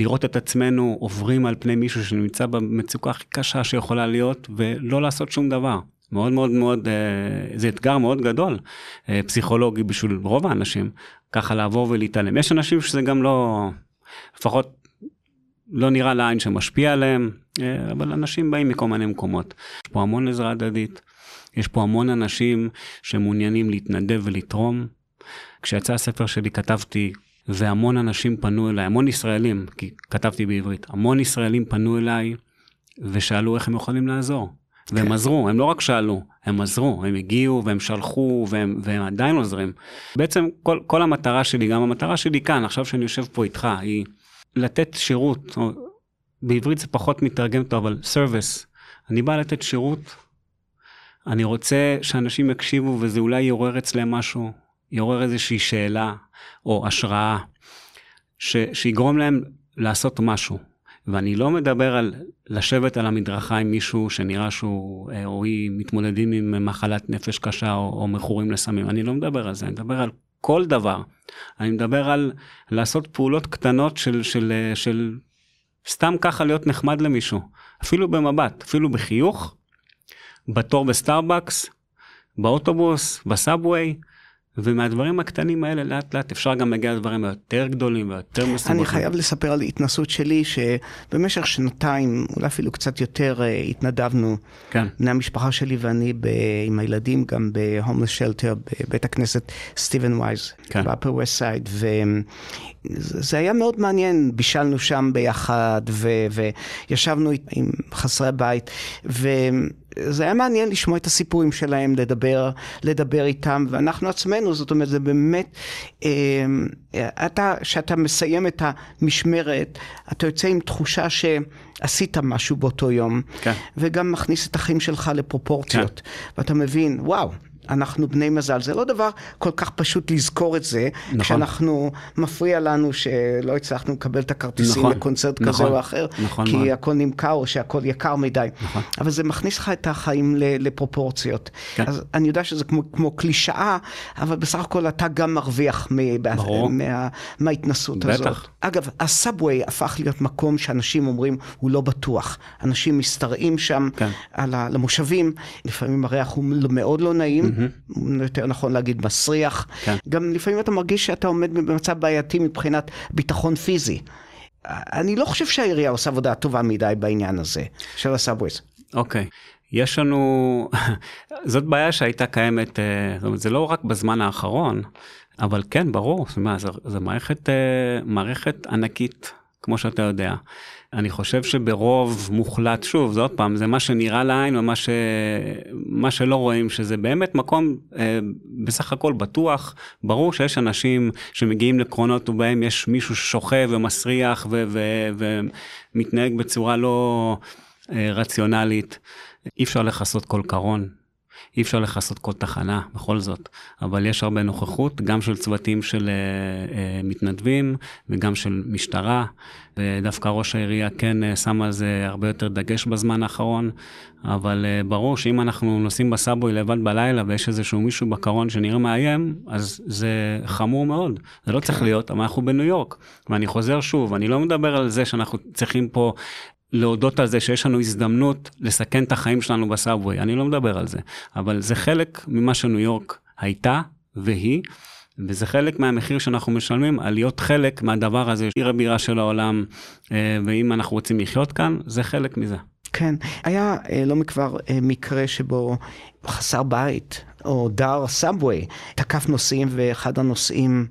לראות את עצמנו עוברים על פני מישהו שנמצא במצוקה הכי קשה שיכולה להיות ולא לעשות שום דבר. מאוד מאוד מאוד, אה, זה אתגר מאוד גדול, אה, פסיכולוגי בשביל רוב האנשים, ככה לעבור ולהתעלם. יש אנשים שזה גם לא, לפחות לא נראה לעין שמשפיע עליהם, אה, אבל אנשים באים מכל מיני מקומות. יש פה המון עזרה הדדית, יש פה המון אנשים שמעוניינים להתנדב ולתרום. כשיצא הספר שלי כתבתי, והמון אנשים פנו אליי, המון ישראלים, כי כתבתי בעברית, המון ישראלים פנו אליי ושאלו איך הם יכולים לעזור. והם כן. עזרו, הם לא רק שאלו, הם עזרו, הם הגיעו והם שלחו והם, והם עדיין עוזרים. בעצם כל, כל המטרה שלי, גם המטרה שלי כאן, עכשיו שאני יושב פה איתך, היא לתת שירות, או, בעברית זה פחות מתרגם טוב, אבל service. אני בא לתת שירות, אני רוצה שאנשים יקשיבו וזה אולי יעורר אצלם משהו, יעורר איזושהי שאלה או השראה, ש, שיגרום להם לעשות משהו. ואני לא מדבר על לשבת על המדרכה עם מישהו שנראה שהוא אה, או היא מתמודדים עם מחלת נפש קשה או, או מכורים לסמים, אני לא מדבר על זה, אני מדבר על כל דבר. אני מדבר על לעשות פעולות קטנות של, של, אה, של סתם ככה להיות נחמד למישהו, אפילו במבט, אפילו בחיוך, בתור בסטארבקס, באוטובוס, ב subway, ומהדברים הקטנים האלה לאט לאט אפשר גם להגיע לדברים היותר גדולים ויותר מסובכים. אני חייב לספר על התנסות שלי שבמשך שנתיים, אולי אפילו קצת יותר, אה, התנדבנו, כן. בני המשפחה שלי ואני ב, עם הילדים גם ב homeless shelter בבית הכנסת סטיבן וייז, כן. באפר ווסט סייד, וזה היה מאוד מעניין, בישלנו שם ביחד ו, וישבנו עם חסרי בית. ו... זה היה מעניין לשמוע את הסיפורים שלהם, לדבר, לדבר איתם, ואנחנו עצמנו, זאת אומרת, זה באמת, אה, אתה, כשאתה מסיים את המשמרת, אתה יוצא עם תחושה שעשית משהו באותו יום, כן. וגם מכניס את החיים שלך לפרופורציות, כן. ואתה מבין, וואו. אנחנו בני מזל. זה לא דבר כל כך פשוט לזכור את זה, נכון. כשאנחנו, מפריע לנו שלא הצלחנו לקבל את הכרטיסים נכון, לקונצרט נכון, כזה או אחר, נכון כי מאוד. הכל נמכר או שהכל יקר מדי. נכון. אבל זה מכניס לך את החיים לפרופורציות. כן. אז אני יודע שזה כמו, כמו קלישאה, אבל בסך הכל אתה גם מרוויח מ- ברור. מה, מההתנסות בטח. הזאת. אגב, הסאבווי הפך להיות מקום שאנשים אומרים, הוא לא בטוח. אנשים משתרעים שם כן. על ה- למושבים, לפעמים הריח הוא מאוד לא נעים, יותר נכון להגיד מסריח. כן. גם לפעמים אתה מרגיש שאתה עומד במצב בעייתי מבחינת ביטחון פיזי. אני לא חושב שהעירייה עושה עבודה טובה מדי בעניין הזה של ה subways. אוקיי. יש לנו, זאת בעיה שהייתה קיימת, אה, זאת אומרת, זה לא רק בזמן האחרון, אבל כן, ברור, זאת אומרת, זו, זו מערכת, אה, מערכת ענקית, כמו שאתה יודע. אני חושב שברוב מוחלט, שוב, זה עוד פעם, זה מה שנראה לעין ומה ש... מה שלא רואים, שזה באמת מקום אה, בסך הכל בטוח. ברור שיש אנשים שמגיעים לקרונות ובהם יש מישהו ששוכב ומסריח ו- ו- ומתנהג בצורה לא אה, רציונלית. אי אפשר לכסות כל קרון, אי אפשר לכסות כל תחנה בכל זאת, אבל יש הרבה נוכחות, גם של צוותים של uh, uh, מתנדבים וגם של משטרה, ודווקא ראש העירייה כן uh, שם על זה הרבה יותר דגש בזמן האחרון, אבל uh, ברור שאם אנחנו נוסעים בסאבוי לבד בלילה ויש איזשהו מישהו בקרון שנראה מאיים, אז זה חמור מאוד, זה לא צריך להיות, אבל אנחנו בניו יורק, ואני חוזר שוב, אני לא מדבר על זה שאנחנו צריכים פה להודות על זה שיש לנו הזדמנות לסכן את החיים שלנו בסאבווי, אני לא מדבר על זה, אבל זה חלק ממה שניו יורק הייתה והיא, וזה חלק מהמחיר שאנחנו משלמים על להיות חלק מהדבר הזה, עיר הבירה של העולם, ואם אנחנו רוצים לחיות כאן, זה חלק מזה. כן, היה לא מכבר מקרה שבו חסר בית, או דר סאבווי, תקף נוסעים ואחד הנוסעים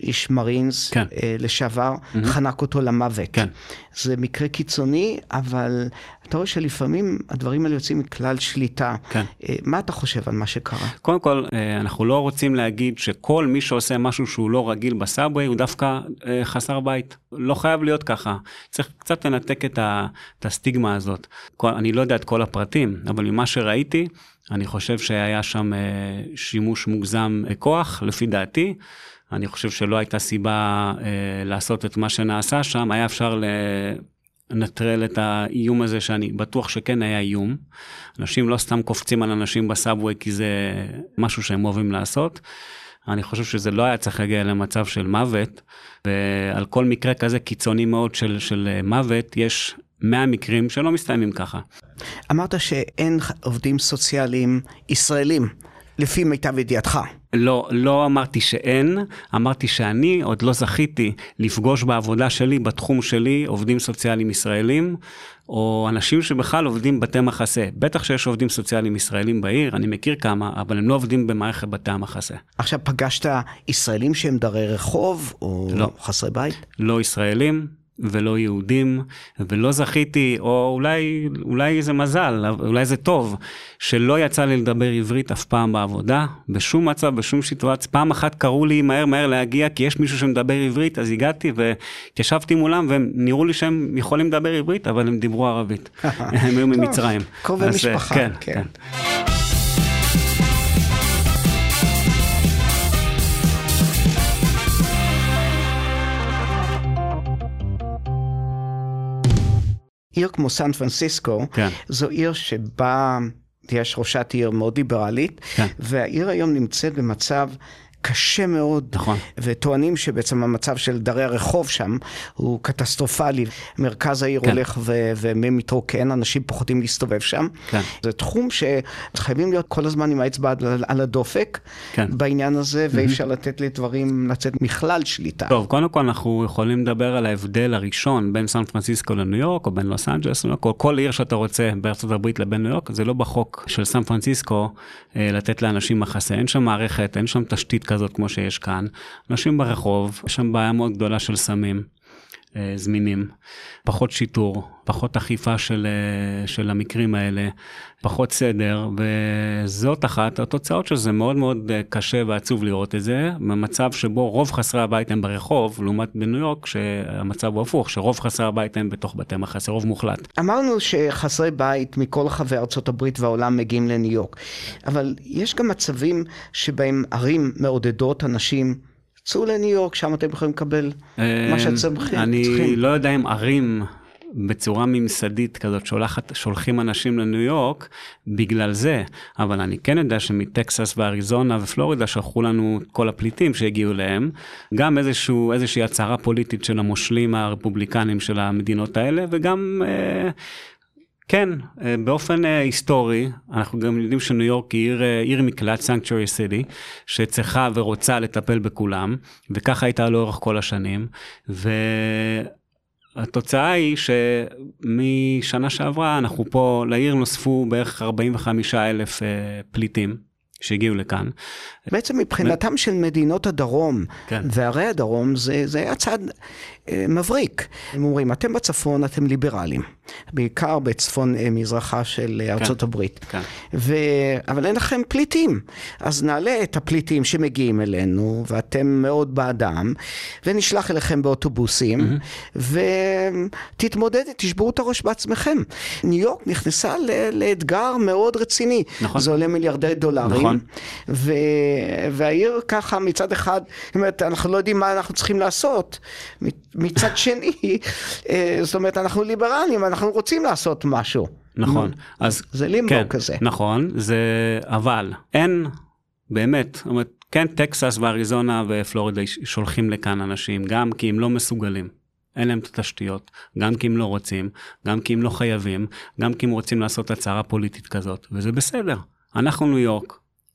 איש מרינס כן. אה, לשעבר, mm-hmm. חנק אותו למוות. כן. זה מקרה קיצוני, אבל אתה רואה שלפעמים הדברים האלה יוצאים מכלל שליטה. כן. אה, מה אתה חושב על מה שקרה? קודם כל, אה, אנחנו לא רוצים להגיד שכל מי שעושה משהו שהוא לא רגיל בסאבווי הוא דווקא אה, חסר בית. לא חייב להיות ככה. צריך קצת לנתק את, ה, את הסטיגמה הזאת. כל, אני לא יודע את כל הפרטים, אבל ממה שראיתי, אני חושב שהיה שם אה, שימוש מוגזם כוח, לפי דעתי. אני חושב שלא הייתה סיבה אה, לעשות את מה שנעשה שם, היה אפשר לנטרל את האיום הזה שאני בטוח שכן היה איום. אנשים לא סתם קופצים על אנשים בסאבווי כי זה משהו שהם אוהבים לעשות. אני חושב שזה לא היה צריך להגיע למצב של מוות, ועל כל מקרה כזה קיצוני מאוד של, של מוות, יש 100 מקרים שלא מסתיימים ככה. אמרת שאין עובדים סוציאליים ישראלים, לפי מיטב ידיעתך. לא, לא אמרתי שאין, אמרתי שאני עוד לא זכיתי לפגוש בעבודה שלי, בתחום שלי, עובדים סוציאליים ישראלים, או אנשים שבכלל עובדים בתי מחסה. בטח שיש עובדים סוציאליים ישראלים בעיר, אני מכיר כמה, אבל הם לא עובדים במערכת בתי המחסה. עכשיו, פגשת ישראלים שהם דרי רחוב, או לא. חסרי בית? לא ישראלים, ולא יהודים, ולא זכיתי, או אולי, אולי זה מזל, אולי זה טוב, שלא יצא לי לדבר עברית אף פעם בעבודה, בשום מצב, בשום סיטואציה. פעם אחת קראו לי מהר מהר להגיע, כי יש מישהו שמדבר עברית, אז הגעתי והתיישבתי מולם, והם נראו לי שהם יכולים לדבר עברית, אבל הם דיברו ערבית. הם היו ממצרים. קרובי אז, משפחה, כן. כן. עיר כמו סן פרנסיסקו, כן. זו עיר שבה יש ראשת עיר מאוד ליברלית, כן. והעיר היום נמצאת במצב קשה מאוד, נכון. וטוענים שבעצם המצב של דרי הרחוב שם הוא קטסטרופלי. מרכז העיר כן. הולך ו- ומתרוקן, אנשים פוחדים להסתובב שם. כן. זה תחום שחייבים להיות כל הזמן עם האצבע על- הדופק כן. בעניין הזה, ואי אפשר לתת לדברים לצאת מכלל שליטה. טוב, קודם כל אנחנו יכולים לדבר על ההבדל הראשון בין סן פרנסיסקו לניו יורק, או בין לוס אנג'לס או כל עיר שאתה רוצה בארצות הברית לבין ניו יורק, זה לא בחוק של סן פרנסיסקו אה, לתת לאנשים מחסה, אין שם מערכת, אין שם תשתית כזאת כמו שיש כאן. אנשים ברחוב, יש שם בעיה מאוד גדולה של סמים. אה, זמינים, פחות שיטור, פחות אכיפה של, אה, של המקרים האלה, פחות סדר, וזאת אחת התוצאות של זה. מאוד מאוד אה, קשה ועצוב לראות את זה, במצב שבו רוב חסרי הבית הם ברחוב, לעומת בניו יורק, שהמצב הוא הפוך, שרוב חסרי הבית הם בתוך בתי מחסה, רוב מוחלט. אמרנו שחסרי בית מכל רחבי ארצות הברית והעולם מגיעים לניו יורק, אבל יש גם מצבים שבהם ערים מעודדות אנשים, צאו לניו יורק, שם אתם יכולים לקבל מה שאתם צריכים. אני לא יודע אם ערים בצורה ממסדית כזאת שולחת, שולחים אנשים לניו יורק בגלל זה, אבל אני כן יודע שמטקסס ואריזונה ופלורידה שלחו לנו את כל הפליטים שהגיעו אליהם, גם איזשהו, איזושהי הצהרה פוליטית של המושלים הרפובליקנים של המדינות האלה, וגם... אה, כן, אה, באופן אה, היסטורי, אנחנו גם יודעים שניו יורק היא עיר, אה, עיר מקלט, סנקטורי סיטי, שצריכה ורוצה לטפל בכולם, וככה הייתה לאורך כל השנים, והתוצאה היא שמשנה שעברה אנחנו פה, לעיר נוספו בערך 45 אלף פליטים שהגיעו לכאן. בעצם מבחינתם של מדינות הדרום כן. וערי הדרום זה, זה היה צעד אה, מבריק. הם אומרים, אתם בצפון, אתם ליברלים, בעיקר בצפון אה, מזרחה של אה, ארצות הברית. כן. ו... אבל אין לכם פליטים, אז נעלה את הפליטים שמגיעים אלינו, ואתם מאוד בעדם, ונשלח אליכם באוטובוסים, ותתמודד, תשברו את הראש בעצמכם. ניו יורק נכנסה ל... לאתגר מאוד רציני. נכון. זה עולה מיליארדי דולרים. נכון. ו... והעיר ככה מצד אחד, זאת אומרת, אנחנו לא יודעים מה אנחנו צריכים לעשות. מצד שני, אה, זאת אומרת, אנחנו ליברלים, אנחנו רוצים לעשות משהו. נכון, אז זה לימבו כן, כזה. נכון, זה אבל אין באמת, זאת אומרת, כן טקסס ואריזונה ופלורידה שולחים לכאן אנשים, גם כי הם לא מסוגלים. אין להם את התשתיות, גם כי הם לא רוצים, גם כי הם לא חייבים, גם כי הם רוצים לעשות הצהרה פוליטית כזאת, וזה בסדר. אנחנו ניו יורק,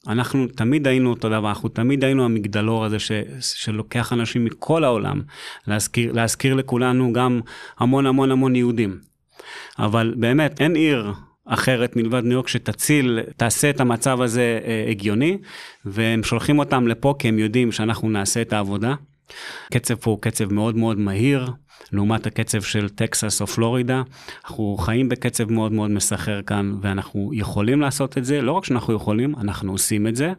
אנחנו תמיד היינו אותו דבר, אנחנו תמיד היינו המגדלור הזה ש, שלוקח אנשים מכל העולם, להזכיר, להזכיר לכולנו גם המון המון המון יהודים. אבל באמת אין עיר אחרת מלבד ניו יורק שתציל, תעשה את המצב הזה אה, הגיוני, והם שולחים אותם לפה כי הם יודעים שאנחנו נעשה את העבודה. הקצב פה הוא קצב מאוד מאוד מהיר, לעומת הקצב של טקסס או פלורידה. אנחנו חיים בקצב מאוד מאוד מסחר כאן, ואנחנו יכולים לעשות את זה, לא רק שאנחנו יכולים, אנחנו עושים את זה.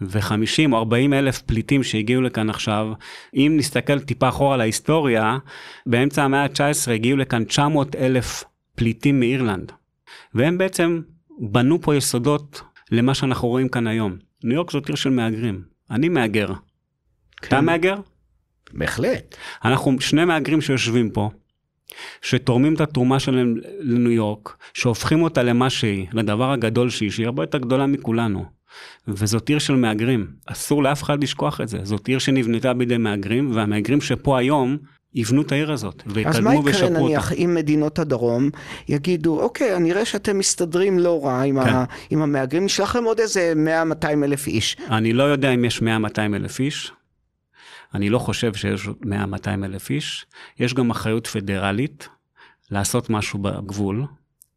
ו-50 או 40 אלף פליטים שהגיעו לכאן עכשיו, אם נסתכל טיפה אחורה להיסטוריה, באמצע המאה ה-19 הגיעו לכאן 900 אלף פליטים מאירלנד. והם בעצם בנו פה יסודות למה שאנחנו רואים כאן היום. ניו יורק זאת עיר של מהגרים. אני מהגר. כן. אתה מהגר? בהחלט. אנחנו שני מהגרים שיושבים פה, שתורמים את התרומה שלהם לניו יורק, שהופכים אותה למה שהיא, לדבר הגדול שהיא, שהיא הרבה יותר גדולה מכולנו. וזאת עיר של מהגרים, אסור לאף אחד לשכוח את זה. זאת עיר שנבנתה בידי מהגרים, והמהגרים שפה היום יבנו את העיר הזאת, אז מה ויקדמו יקרה וישפרו אותה. נניח אם מדינות הדרום יגידו, אוקיי, אני רואה שאתם מסתדרים לא רע עם, כן. ה, עם המהגרים, נשלח לכם עוד איזה 100-200 אלף איש. אני לא יודע אם יש 100-200 אלף איש. אני לא חושב שיש 100-200 אלף איש. יש גם אחריות פדרלית לעשות משהו בגבול,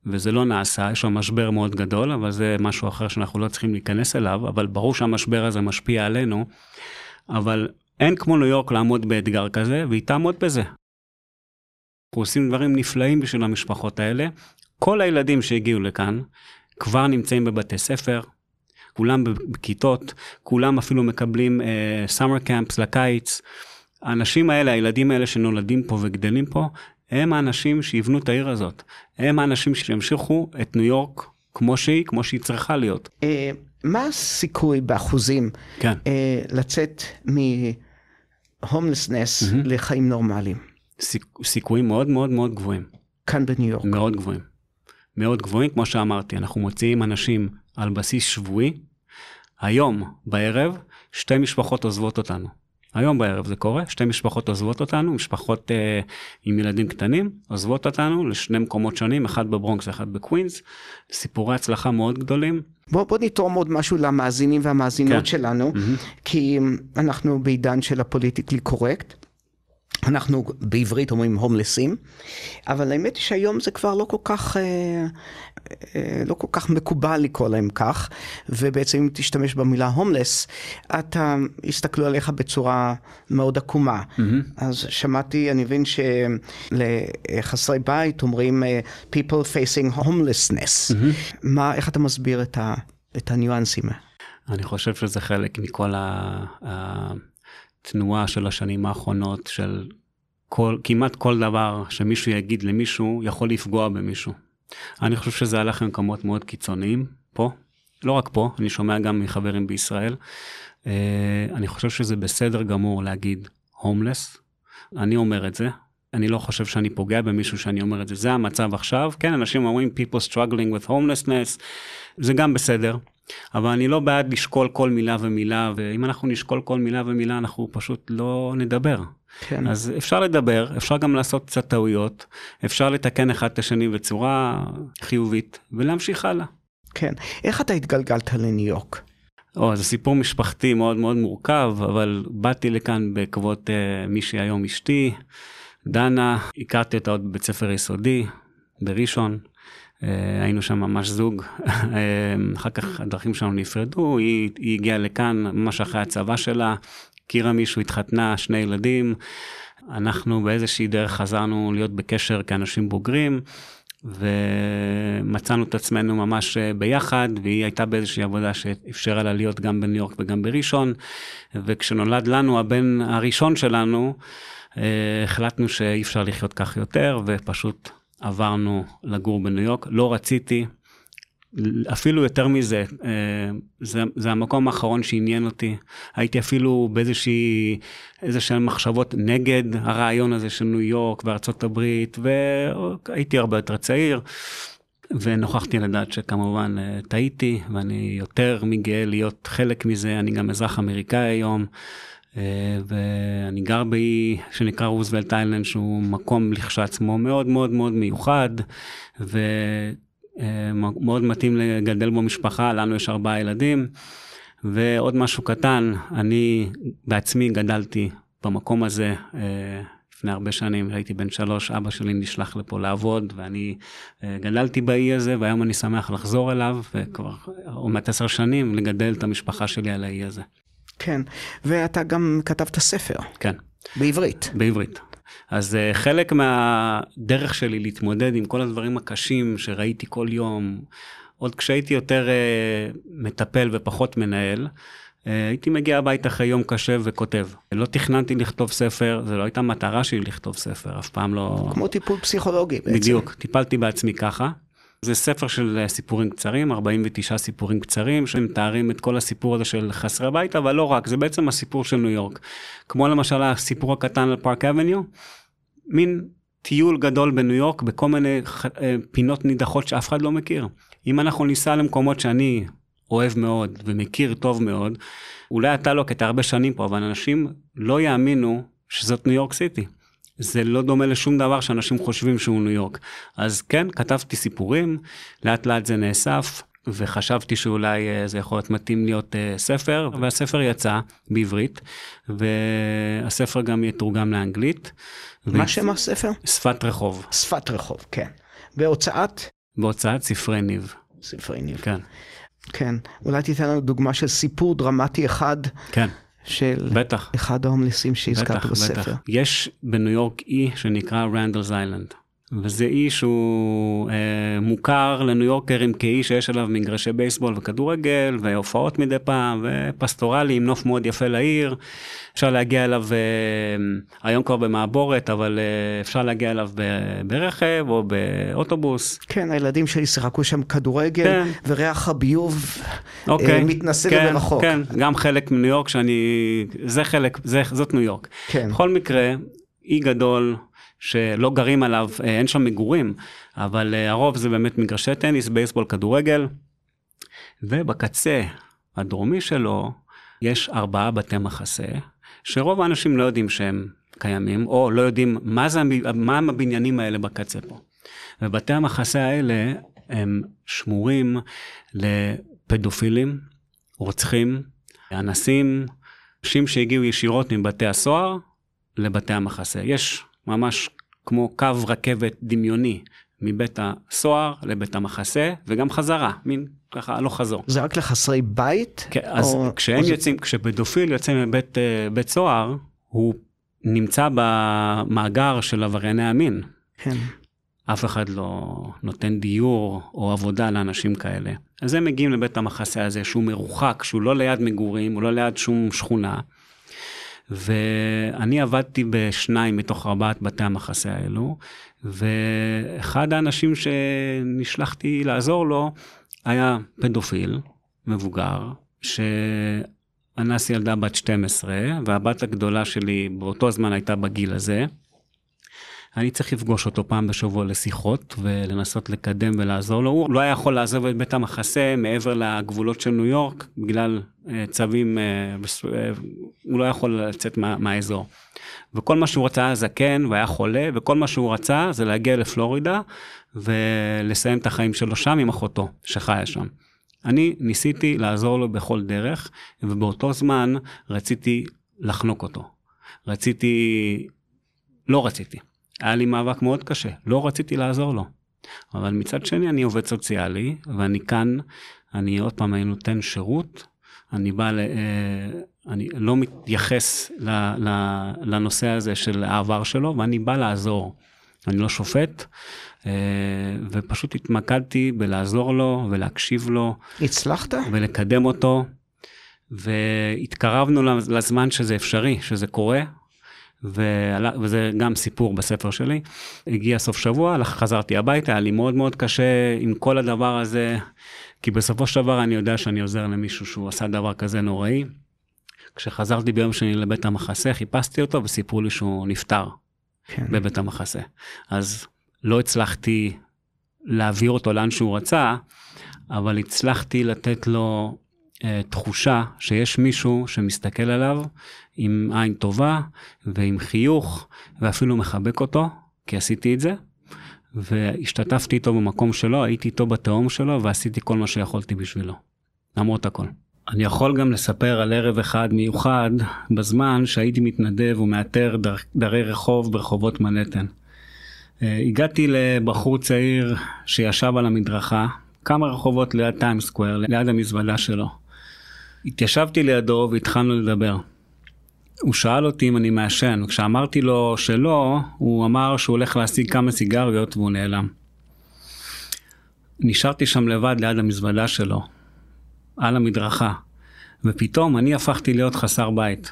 וזה לא נעשה, יש שם משבר מאוד גדול, אבל זה משהו אחר שאנחנו לא צריכים להיכנס אליו, אבל ברור שהמשבר הזה משפיע עלינו, אבל אין כמו ניו יורק לעמוד באתגר כזה, והיא תעמוד בזה. אנחנו עושים דברים נפלאים בשביל המשפחות האלה. כל הילדים שהגיעו לכאן כבר נמצאים בבתי ספר, כולם בכיתות, כולם אפילו מקבלים uh, summer camps לקיץ. האנשים האלה, הילדים האלה שנולדים פה וגדלים פה, הם האנשים שיבנו את העיר הזאת. הם האנשים שימשיכו את ניו יורק כמו שהיא, כמו שהיא צריכה להיות. אה, מה הסיכוי באחוזים כן. אה, לצאת מהומלסנס מהמם. לחיים נורמליים? סיכ... סיכויים מאוד מאוד מאוד גבוהים. כאן בניו יורק. מאוד גבוהים. מאוד גבוהים, כמו שאמרתי, אנחנו מוציאים אנשים על בסיס שבועי. היום, בערב, שתי משפחות עוזבות אותנו. היום בערב זה קורה, שתי משפחות עוזבות אותנו, משפחות אה, עם ילדים קטנים, עוזבות אותנו לשני מקומות שונים, אחד בברונקס ואחד בקווינס. סיפורי הצלחה מאוד גדולים. בוא, בוא נתרום עוד משהו למאזינים והמאזינות כן. שלנו, מהמם. כי אנחנו בעידן של הפוליטיקלי קורקט. אנחנו בעברית אומרים הומלסים, אבל האמת היא שהיום זה כבר לא כל כך, אה, אה, לא כל כך מקובל לקרוא להם כך, ובעצם אם תשתמש במילה הומלס, אתה, יסתכלו עליך בצורה מאוד עקומה. מהמם. אז שמעתי, אני מבין שלחסרי בית אומרים אה, people facing homelessness. מה, איך אתה מסביר את, ה, את הניואנסים? אני חושב שזה חלק מכל ה- התנועה של השנים האחרונות, של כל, כמעט כל דבר שמישהו יגיד למישהו יכול לפגוע במישהו. אני חושב שזה הלך למקומות מאוד קיצוניים פה, לא רק פה, אני שומע גם מחברים בישראל. אה, אני חושב שזה בסדר גמור להגיד הומלס, אני אומר את זה. אני לא חושב שאני פוגע במישהו שאני אומר את זה, זה המצב עכשיו. כן, אנשים אומרים people struggling with homelessness, זה גם בסדר. אבל אני לא בעד לשקול כל מילה ומילה, ואם אנחנו נשקול כל מילה ומילה, אנחנו פשוט לא נדבר. כן. אז אפשר לדבר, אפשר גם לעשות קצת טעויות, אפשר לתקן אחד את השני בצורה חיובית, ולהמשיך הלאה. כן. איך אתה התגלגלת לניו יורק? או, זה סיפור משפחתי מאוד מאוד מורכב, אבל באתי לכאן בעקבות uh, מי שהיום אשתי, דנה, הכרתי אותה עוד בבית ספר יסודי, בראשון. Uh, היינו שם ממש זוג, uh, אחר כך הדרכים שלנו נפרדו, היא, היא הגיעה לכאן ממש אחרי הצבא שלה, הכירה מישהו, התחתנה, שני ילדים. אנחנו באיזושהי דרך חזרנו להיות בקשר כאנשים בוגרים, ומצאנו את עצמנו ממש אה, ביחד, והיא הייתה באיזושהי עבודה שאפשרה לה להיות גם בניו יורק וגם בראשון, וכשנולד לנו הבן הראשון שלנו, אה, החלטנו שאי אפשר לחיות כך יותר, ופשוט עברנו לגור בניו יורק. לא רציתי, אפילו יותר מזה, אה, זה, זה המקום האחרון שעניין אותי. הייתי אפילו באיזושהי, איזה שהן מחשבות נגד הרעיון הזה של ניו יורק וארצות הברית, והייתי הרבה יותר צעיר. ונוכחתי לדעת שכמובן אה, טעיתי, ואני יותר מגאה להיות חלק מזה, אני גם אזרח אמריקאי היום, ואני גר באי שנקרא רוזוולט איילנד, שהוא מקום לכשעצמו מאוד מאוד מאוד מיוחד, ומאוד מתאים לגדל בו משפחה, לנו יש ארבעה ילדים. ועוד משהו קטן, אני בעצמי גדלתי במקום הזה אה, לפני הרבה שנים, הייתי בן שלוש, אבא שלי נשלח לפה לעבוד, ואני אה, גדלתי באי הזה, והיום אני שמח לחזור אליו, וכבר עוד מעט עשר שנים לגדל את המשפחה שלי על האי הזה. כן. ואתה גם כתבת ספר, כן, בעברית. בעברית. אז uh, חלק מהדרך שלי להתמודד עם כל הדברים הקשים שראיתי כל יום, עוד כשהייתי יותר uh, מטפל ופחות מנהל, uh, הייתי מגיע הביתה אחרי יום קשה וכותב. לא תכננתי לכתוב ספר, זו לא הייתה מטרה שלי לכתוב ספר, אף פעם לא... כמו טיפול פסיכולוגי בעצם. בדיוק, טיפלתי בעצמי ככה. זה ספר של אה, סיפורים קצרים, 49 סיפורים קצרים, שמתארים את כל הסיפור הזה של חסרי בית, אבל לא רק, זה בעצם הסיפור של ניו יורק. כמו למשל הסיפור הקטן על פארק אבניו, מין טיול גדול בניו יורק בכל מיני ח- אה, פינות נידחות שאף אחד לא מכיר. אם אנחנו ניסע למקומות שאני אוהב מאוד ומכיר טוב מאוד, אולי אתה לא, כי אתה הרבה שנים פה, אבל אנשים לא יאמינו שזאת ניו יורק סיטי. זה לא דומה לשום דבר שאנשים חושבים שהוא ניו יורק. אז כן, כתבתי סיפורים, לאט לאט זה נאסף, וחשבתי שאולי אה, זה יכול להיות מתאים להיות אה, ספר, והספר יצא בעברית, והספר גם יתורגם לאנגלית. מה ו- שם הספר? שפת רחוב, שפת רחוב, כן. בהוצאת בהוצאת ספרי ניב, ספרי ניב. כן, כן. אולי תיתן לנו דוגמה של סיפור דרמטי אחד כן. של בטח. אחד ההומלסים שהזכרת בטח, בספר. בטח. יש בניו יורק אי שנקרא רנדלס איילנד. וזה אי שהוא אה, מוכר לניו יורקרים כאי שיש עליו מגרשי בייסבול וכדורגל והופעות מדי פעם ופסטורלי עם נוף מאוד יפה לעיר. אפשר להגיע אליו אה, היום כבר במעבורת אבל אה, אפשר להגיע אליו ב- ברכב או באוטובוס. כן, הילדים שלי שיחקו שם כדורגל, כן. וריח הביוב אוקיי, אה, מתנשא כן, מרחוק. כן, גם חלק מניו יורק שאני, זה חלק, זה, זאת ניו יורק. כן. בכל מקרה, אי גדול שלא גרים עליו, אה, אין שם מגורים, אבל אה, הרוב זה באמת מגרשי טניס, בייסבול, כדורגל, ובקצה הדרומי שלו יש ארבעה בתי מחסה, שרוב האנשים לא יודעים שהם קיימים, או לא יודעים מה, זה, מה הם הבניינים האלה בקצה פה. ובתי המחסה האלה הם שמורים לפדופילים, רוצחים, אנסים, אנשים שהגיעו ישירות מבתי הסוהר לבתי המחסה. יש ממש כמו קו רכבת דמיוני מבית הסוהר לבית המחסה, וגם חזרה, מין ככה הלוך חזור. זה רק לחסרי בית? כן, אז או- כשהם או יוצאים, כשפדופיל יוצא מבית אה, בית סוהר, הוא נמצא במאגר של עברייני המין. כן. אף אחד לא נותן דיור או עבודה לאנשים כאלה. אז הם מגיעים לבית המחסה הזה שהוא מרוחק, שהוא לא ליד מגורים, הוא לא ליד שום שכונה. ואני עבדתי בשניים מתוך ארבעת בתי המחסה האלו, ואחד האנשים שנשלחתי לעזור לו היה פדופיל, מבוגר, שאנס ילדה בת 12, והבת הגדולה שלי באותו זמן הייתה בגיל הזה. אני צריך לפגוש אותו פעם בשבוע לשיחות ולנסות לקדם ולעזור לו. הוא לא היה יכול לעזוב את בית המחסה מעבר לגבולות של ניו יורק בגלל אה, צווים, בס- אה, הוא לא יכול לצאת מה, מהאזור. וכל מה שהוא רצה היה זקן והיה חולה, וכל מה שהוא רצה זה להגיע לפלורידה ולסיים את החיים שלו שם עם אחותו שחיה שם. אני ניסיתי לעזור לו בכל דרך, ובאותו זמן רציתי לחנוק אותו. רציתי, לא רציתי. היה לי מאבק מאוד קשה, לא רציתי לעזור לו. אבל מצד שני אני עובד סוציאלי, ואני כאן, אני עוד פעם, אני נותן שירות, אני בא, ל, אה, אני לא מתייחס ל, ל, לנושא הזה של העבר שלו, ואני בא לעזור. אני לא שופט, אה, ופשוט התמקדתי בלעזור לו ולהקשיב לו הצלחת? ולקדם אותו, והתקרבנו לזמן שזה אפשרי, שזה קורה, וזה גם סיפור בספר שלי. הגיע סוף שבוע, חזרתי הביתה, היה לי מאוד מאוד קשה עם כל הדבר הזה, כי בסופו של דבר אני יודע שאני עוזר למישהו שהוא עשה דבר כזה נוראי. כשחזרתי ביום שני לבית המחסה, חיפשתי אותו וסיפרו לי שהוא נפטר כן. בבית המחסה. אז לא הצלחתי להעביר אותו לאן שהוא רצה, אבל הצלחתי לתת לו אה, תחושה שיש מישהו שמסתכל עליו עם עין טובה ועם חיוך ואפילו מחבק אותו, כי עשיתי את זה. והשתתפתי איתו במקום שלו, הייתי איתו בתהום שלו ועשיתי כל מה שיכולתי בשבילו, למרות הכל. אני יכול גם לספר על ערב אחד מיוחד בזמן שהייתי מתנדב ומאתר דר, דרי רחוב ברחובות מנהטן. אה, הגעתי לבחור צעיר שישב על המדרכה, כמה רחובות ליד טיים סקוויר, ליד המזוודה שלו. התיישבתי לידו והתחלנו לדבר. הוא שאל אותי אם אני מעשן, וכשאמרתי לו שלא, הוא אמר שהוא הולך להשיג כמה סיגריות והוא נעלם. נשארתי שם לבד ליד המזוודה שלו, על המדרכה, ופתאום אני הפכתי להיות חסר בית.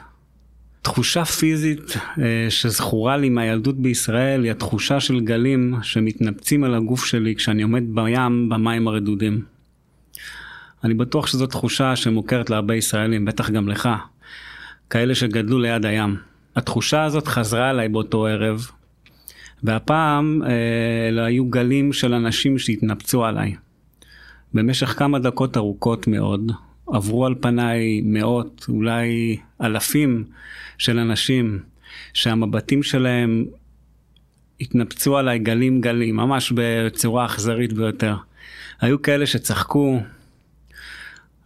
תחושה פיזית אה, שזכורה לי מהילדות בישראל היא התחושה של גלים שמתנפצים על הגוף שלי כשאני עומד בים במים הרדודים. אני בטוח שזו תחושה שמוכרת להרבה ישראלים, בטח גם לך, כאלה שגדלו ליד הים. התחושה הזאת חזרה אליי באותו ערב, והפעם אלה היו גלים של אנשים שהתנפצו עליי. במשך כמה דקות ארוכות מאוד, עברו על פניי מאות, אולי אלפים של אנשים שהמבטים שלהם התנפצו עליי גלים גלים, ממש בצורה אכזרית ביותר. היו כאלה שצחקו,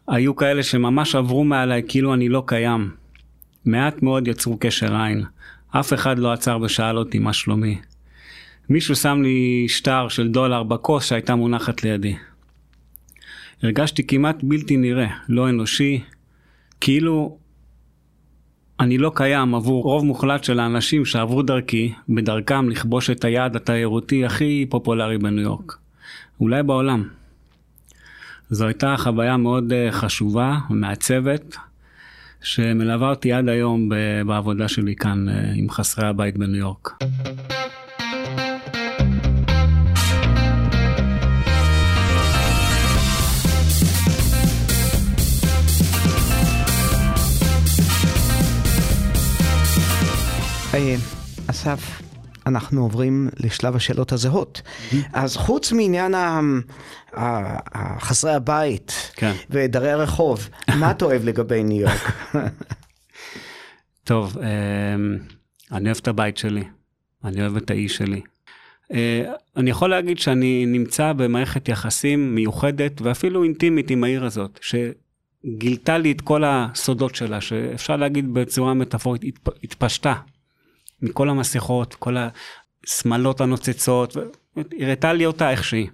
היו כאלה שממש עברו מעליי כאילו אני לא קיים. מעט מאוד יצרו קשר עין. אף אחד לא עצר ושאל אותי מה שלומי. מישהו שם לי שטר של דולר בכוס שהייתה מונחת לידי. הרגשתי כמעט בלתי נראה, לא אנושי, כאילו אני לא קיים עבור רוב מוחלט של האנשים שעברו דרכי בדרכם לכבוש את היעד התיירותי הכי פופולרי בניו יורק. אולי בעולם. זו הייתה חוויה מאוד אה, חשובה ומעצבת, שמלווה אותי עד היום בעבודה שלי כאן אה, עם חסרי הבית בניו יורק. אסף, אנחנו עוברים לשלב השאלות הזהות. אז חוץ מעניין חסרי הבית כן. ודרי הרחוב, מה אתה אוהב לגבי ניו יורק? טוב, אמ, אני אוהב את הבית שלי, אני אוהב את האיש שלי. אה, אני יכול להגיד שאני נמצא במערכת יחסים מיוחדת ואפילו אינטימית עם העיר הזאת, שגילתה לי את כל הסודות שלה, שאפשר להגיד בצורה מטאפורית, התפשטה מכל המסכות, כל השמלות הנוצצות, הראתה לי אותה איך שהיא.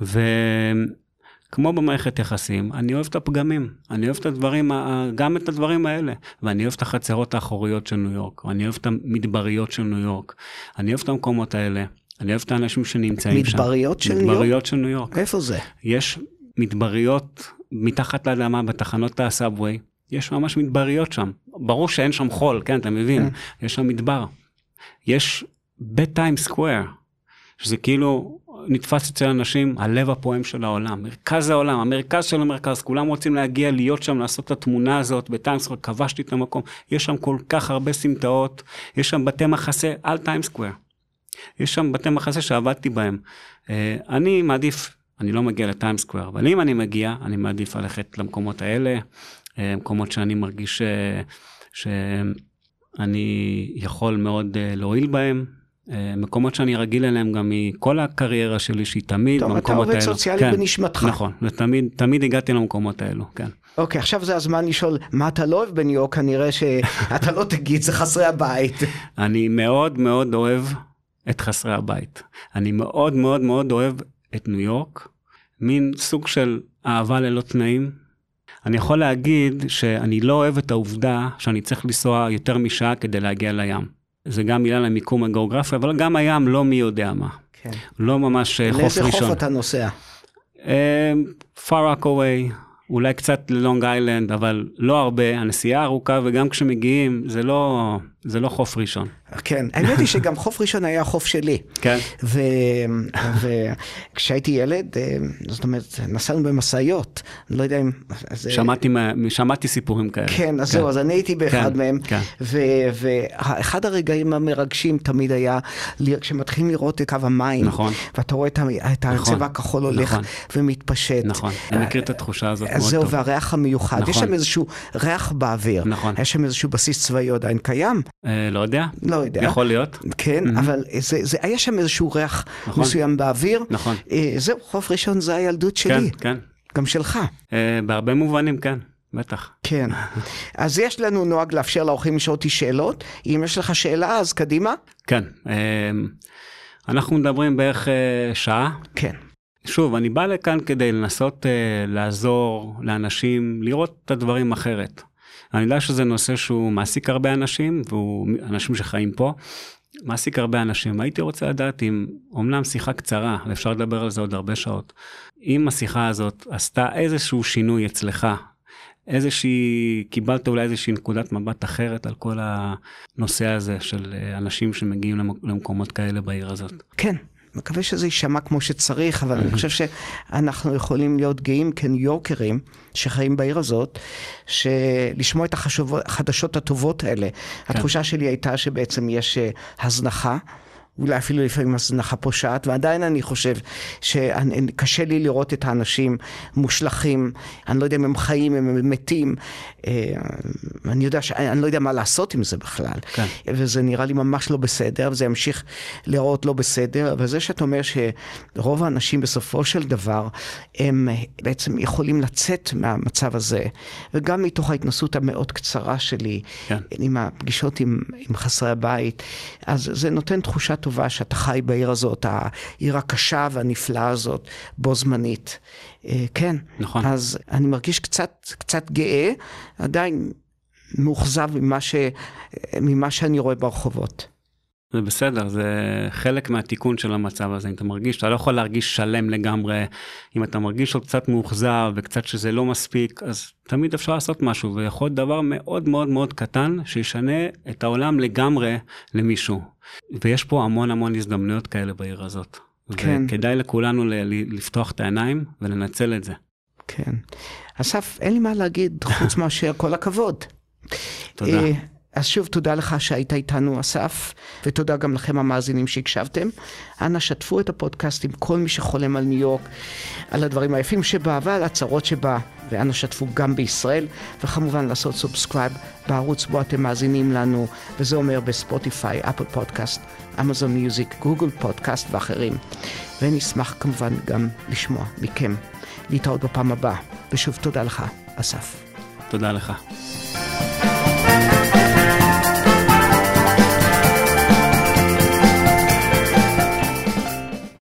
וכמו במערכת יחסים, אני אוהב את הפגמים, אני אוהב את הדברים, גם את הדברים האלה, ואני אוהב את החצרות האחוריות של ניו יורק, ואני אוהב את המדבריות של ניו יורק, אני אוהב את המקומות האלה, אני אוהב את האנשים שנמצאים שם. מדבריות של ניו יורק? מדבריות של ניו יורק. איפה זה? יש מדבריות מתחת לאדמה בתחנות הסאבווי, יש ממש מדבריות שם. ברור שאין שם חול, כן, אתה מבין? כן. יש שם מדבר. יש בית טיים סקוויר, שזה כאילו נתפס אצל אנשים הלב הפועם של העולם, מרכז העולם, המרכז של המרכז, כולם רוצים להגיע, להיות שם, לעשות את התמונה הזאת בטיים סקוויר, כבשתי את המקום, יש שם כל כך הרבה סמטאות, יש שם בתי מחסה על טיים סקוויר. יש שם בתי מחסה שעבדתי בהם. אה, אני מעדיף, אני לא מגיע לטיים סקוויר, אבל אם אני מגיע, אני מעדיף ללכת למקומות האלה, מקומות שאני מרגיש אה, שאני יכול מאוד אה, להועיל בהם. מקומות שאני רגיל אליהם גם מכל הקריירה שלי שהיא תמיד טוב, במקומות האלו. טוב, אתה עובד סוציאלי כן, בנשמתך. נכון, ותמיד תמיד הגעתי למקומות האלו, כן. אוקיי, עכשיו זה הזמן לשאול, מה אתה לא אוהב בניו יורק? כנראה שאתה לא תגיד, זה חסרי הבית. אני מאוד מאוד אוהב את חסרי הבית. אני מאוד מאוד מאוד אוהב את ניו יורק, מין סוג של אהבה ללא תנאים, אני יכול להגיד שאני לא אוהב את העובדה שאני צריך לנסוע יותר משעה כדי להגיע לים. זה גם בגלל המיקום הגיאוגרפי, אבל גם הים לא מי יודע מה. כן. לא ממש אה, חוף ראשון. לאיזה חוף אתה נוסע? Uh, far away, אולי קצת ללונג איילנד, אבל לא הרבה, הנסיעה ארוכה וגם כשמגיעים זה לא, זה לא חוף ראשון. כן, האמת היא שגם חוף ראשון היה חוף שלי. כן. וכשהייתי ילד, אה, זאת אומרת, נסענו במשאיות, אני לא יודע אם... שמעתי, שמעתי סיפורים כאלה. כן, אז כן. זהו, אז אני הייתי באחד כן, מהם, כן. ואחד הרגעים המרגשים תמיד היה, כשמתחילים לראות את קו המים, נכון. ואתה רואה את הצבע נכון, הכחול הולך נכון, ומתפשט. נכון, אני מכיר את התחושה הזאת מאוד טוב. זהו, והריח המיוחד, נכון. יש שם איזשהו ריח באוויר, נכון. יש שם איזשהו בסיס צבאי עדיין קיים. אה, לא יודע. לא יודע. יכול להיות. כן, mm-hmm. אבל זה, זה, היה שם איזשהו ריח נכון. מסוים באוויר. נכון. אה, זהו, חוף ראשון זה הילדות שלי. כן, כן. גם שלך. אה, בהרבה מובנים, כן. בטח. כן. אז יש לנו נוהג לאפשר לאורחים לשאול אותי שאלות. אם יש לך שאלה, אז קדימה. כן. אה, אנחנו מדברים בערך אה, שעה. כן. שוב, אני בא לכאן כדי לנסות לעזור לאנשים לראות את הדברים אחרת. אני יודע שזה נושא שהוא מעסיק הרבה אנשים, והוא אנשים שחיים פה, מעסיק הרבה אנשים. הייתי רוצה לדעת אם, אמנם שיחה קצרה, ואפשר לדבר על זה עוד הרבה שעות, אם השיחה הזאת עשתה איזשהו שינוי אצלך, איזושהי, קיבלת אולי איזושהי נקודת מבט אחרת על כל הנושא הזה של אנשים שמגיעים למקומות כאלה בעיר הזאת. כן, מקווה שזה יישמע כמו שצריך, אבל אני חושב שאנחנו יכולים להיות גאים כניו יורקרים שחיים בעיר הזאת, שלשמוע את החדשות הטובות האלה. כן. התחושה שלי הייתה שבעצם יש אה, הזנחה. אולי אפילו לפעמים הזנחה פושעת, ועדיין אני חושב שקשה לי לראות את האנשים מושלכים, אני לא יודע אם הם חיים, אם הם מתים, אה, אני יודע ש... אני לא יודע מה לעשות עם זה בכלל. כן. וזה נראה לי ממש לא בסדר, וזה ימשיך להיראות לא בסדר, וזה שאתה אומר שרוב האנשים בסופו של דבר, הם בעצם יכולים לצאת מהמצב הזה, וגם מתוך ההתנסות המאוד קצרה שלי, כן. עם הפגישות עם, עם חסרי הבית, אז זה נותן תחושה טובה שאתה חי בעיר הזאת, העיר הקשה והנפלאה הזאת, בו זמנית. אה, כן. נכון. אז אני מרגיש קצת, קצת גאה, עדיין מאוכזב ממה, ש, ממה שאני רואה ברחובות. זה בסדר, זה חלק מהתיקון של המצב הזה. אם אתה מרגיש, אתה לא יכול להרגיש שלם לגמרי. אם אתה מרגיש עוד קצת מאוכזב וקצת שזה לא מספיק, אז תמיד אפשר לעשות משהו, ויכול להיות דבר מאוד מאוד מאוד קטן שישנה את העולם לגמרי למישהו. ויש פה המון המון הזדמנויות כאלה בעיר הזאת. כן. וכדאי לכולנו ל- לפתוח את העיניים ולנצל את זה. כן. אסף, אין לי מה להגיד חוץ מאשר כל הכבוד. תודה. אה, אז שוב תודה לך שהיית איתנו אסף, ותודה גם לכם המאזינים שהקשבתם. אנא שתפו את הפודקאסט עם כל מי שחולם על ניו יורק, על הדברים היפים שבה ועל הצרות שבה, ואנא שתפו גם בישראל, וכמובן לעשות subscribe בערוץ בו אתם מאזינים לנו, וזה אומר בספוטיפיי, אפל פודקאסט, אמזון מיוזיק, גוגל פודקאסט ואחרים. ונשמח כמובן גם לשמוע מכם. להתראות בפעם הבאה, ושוב תודה לך, אסף. תודה לך.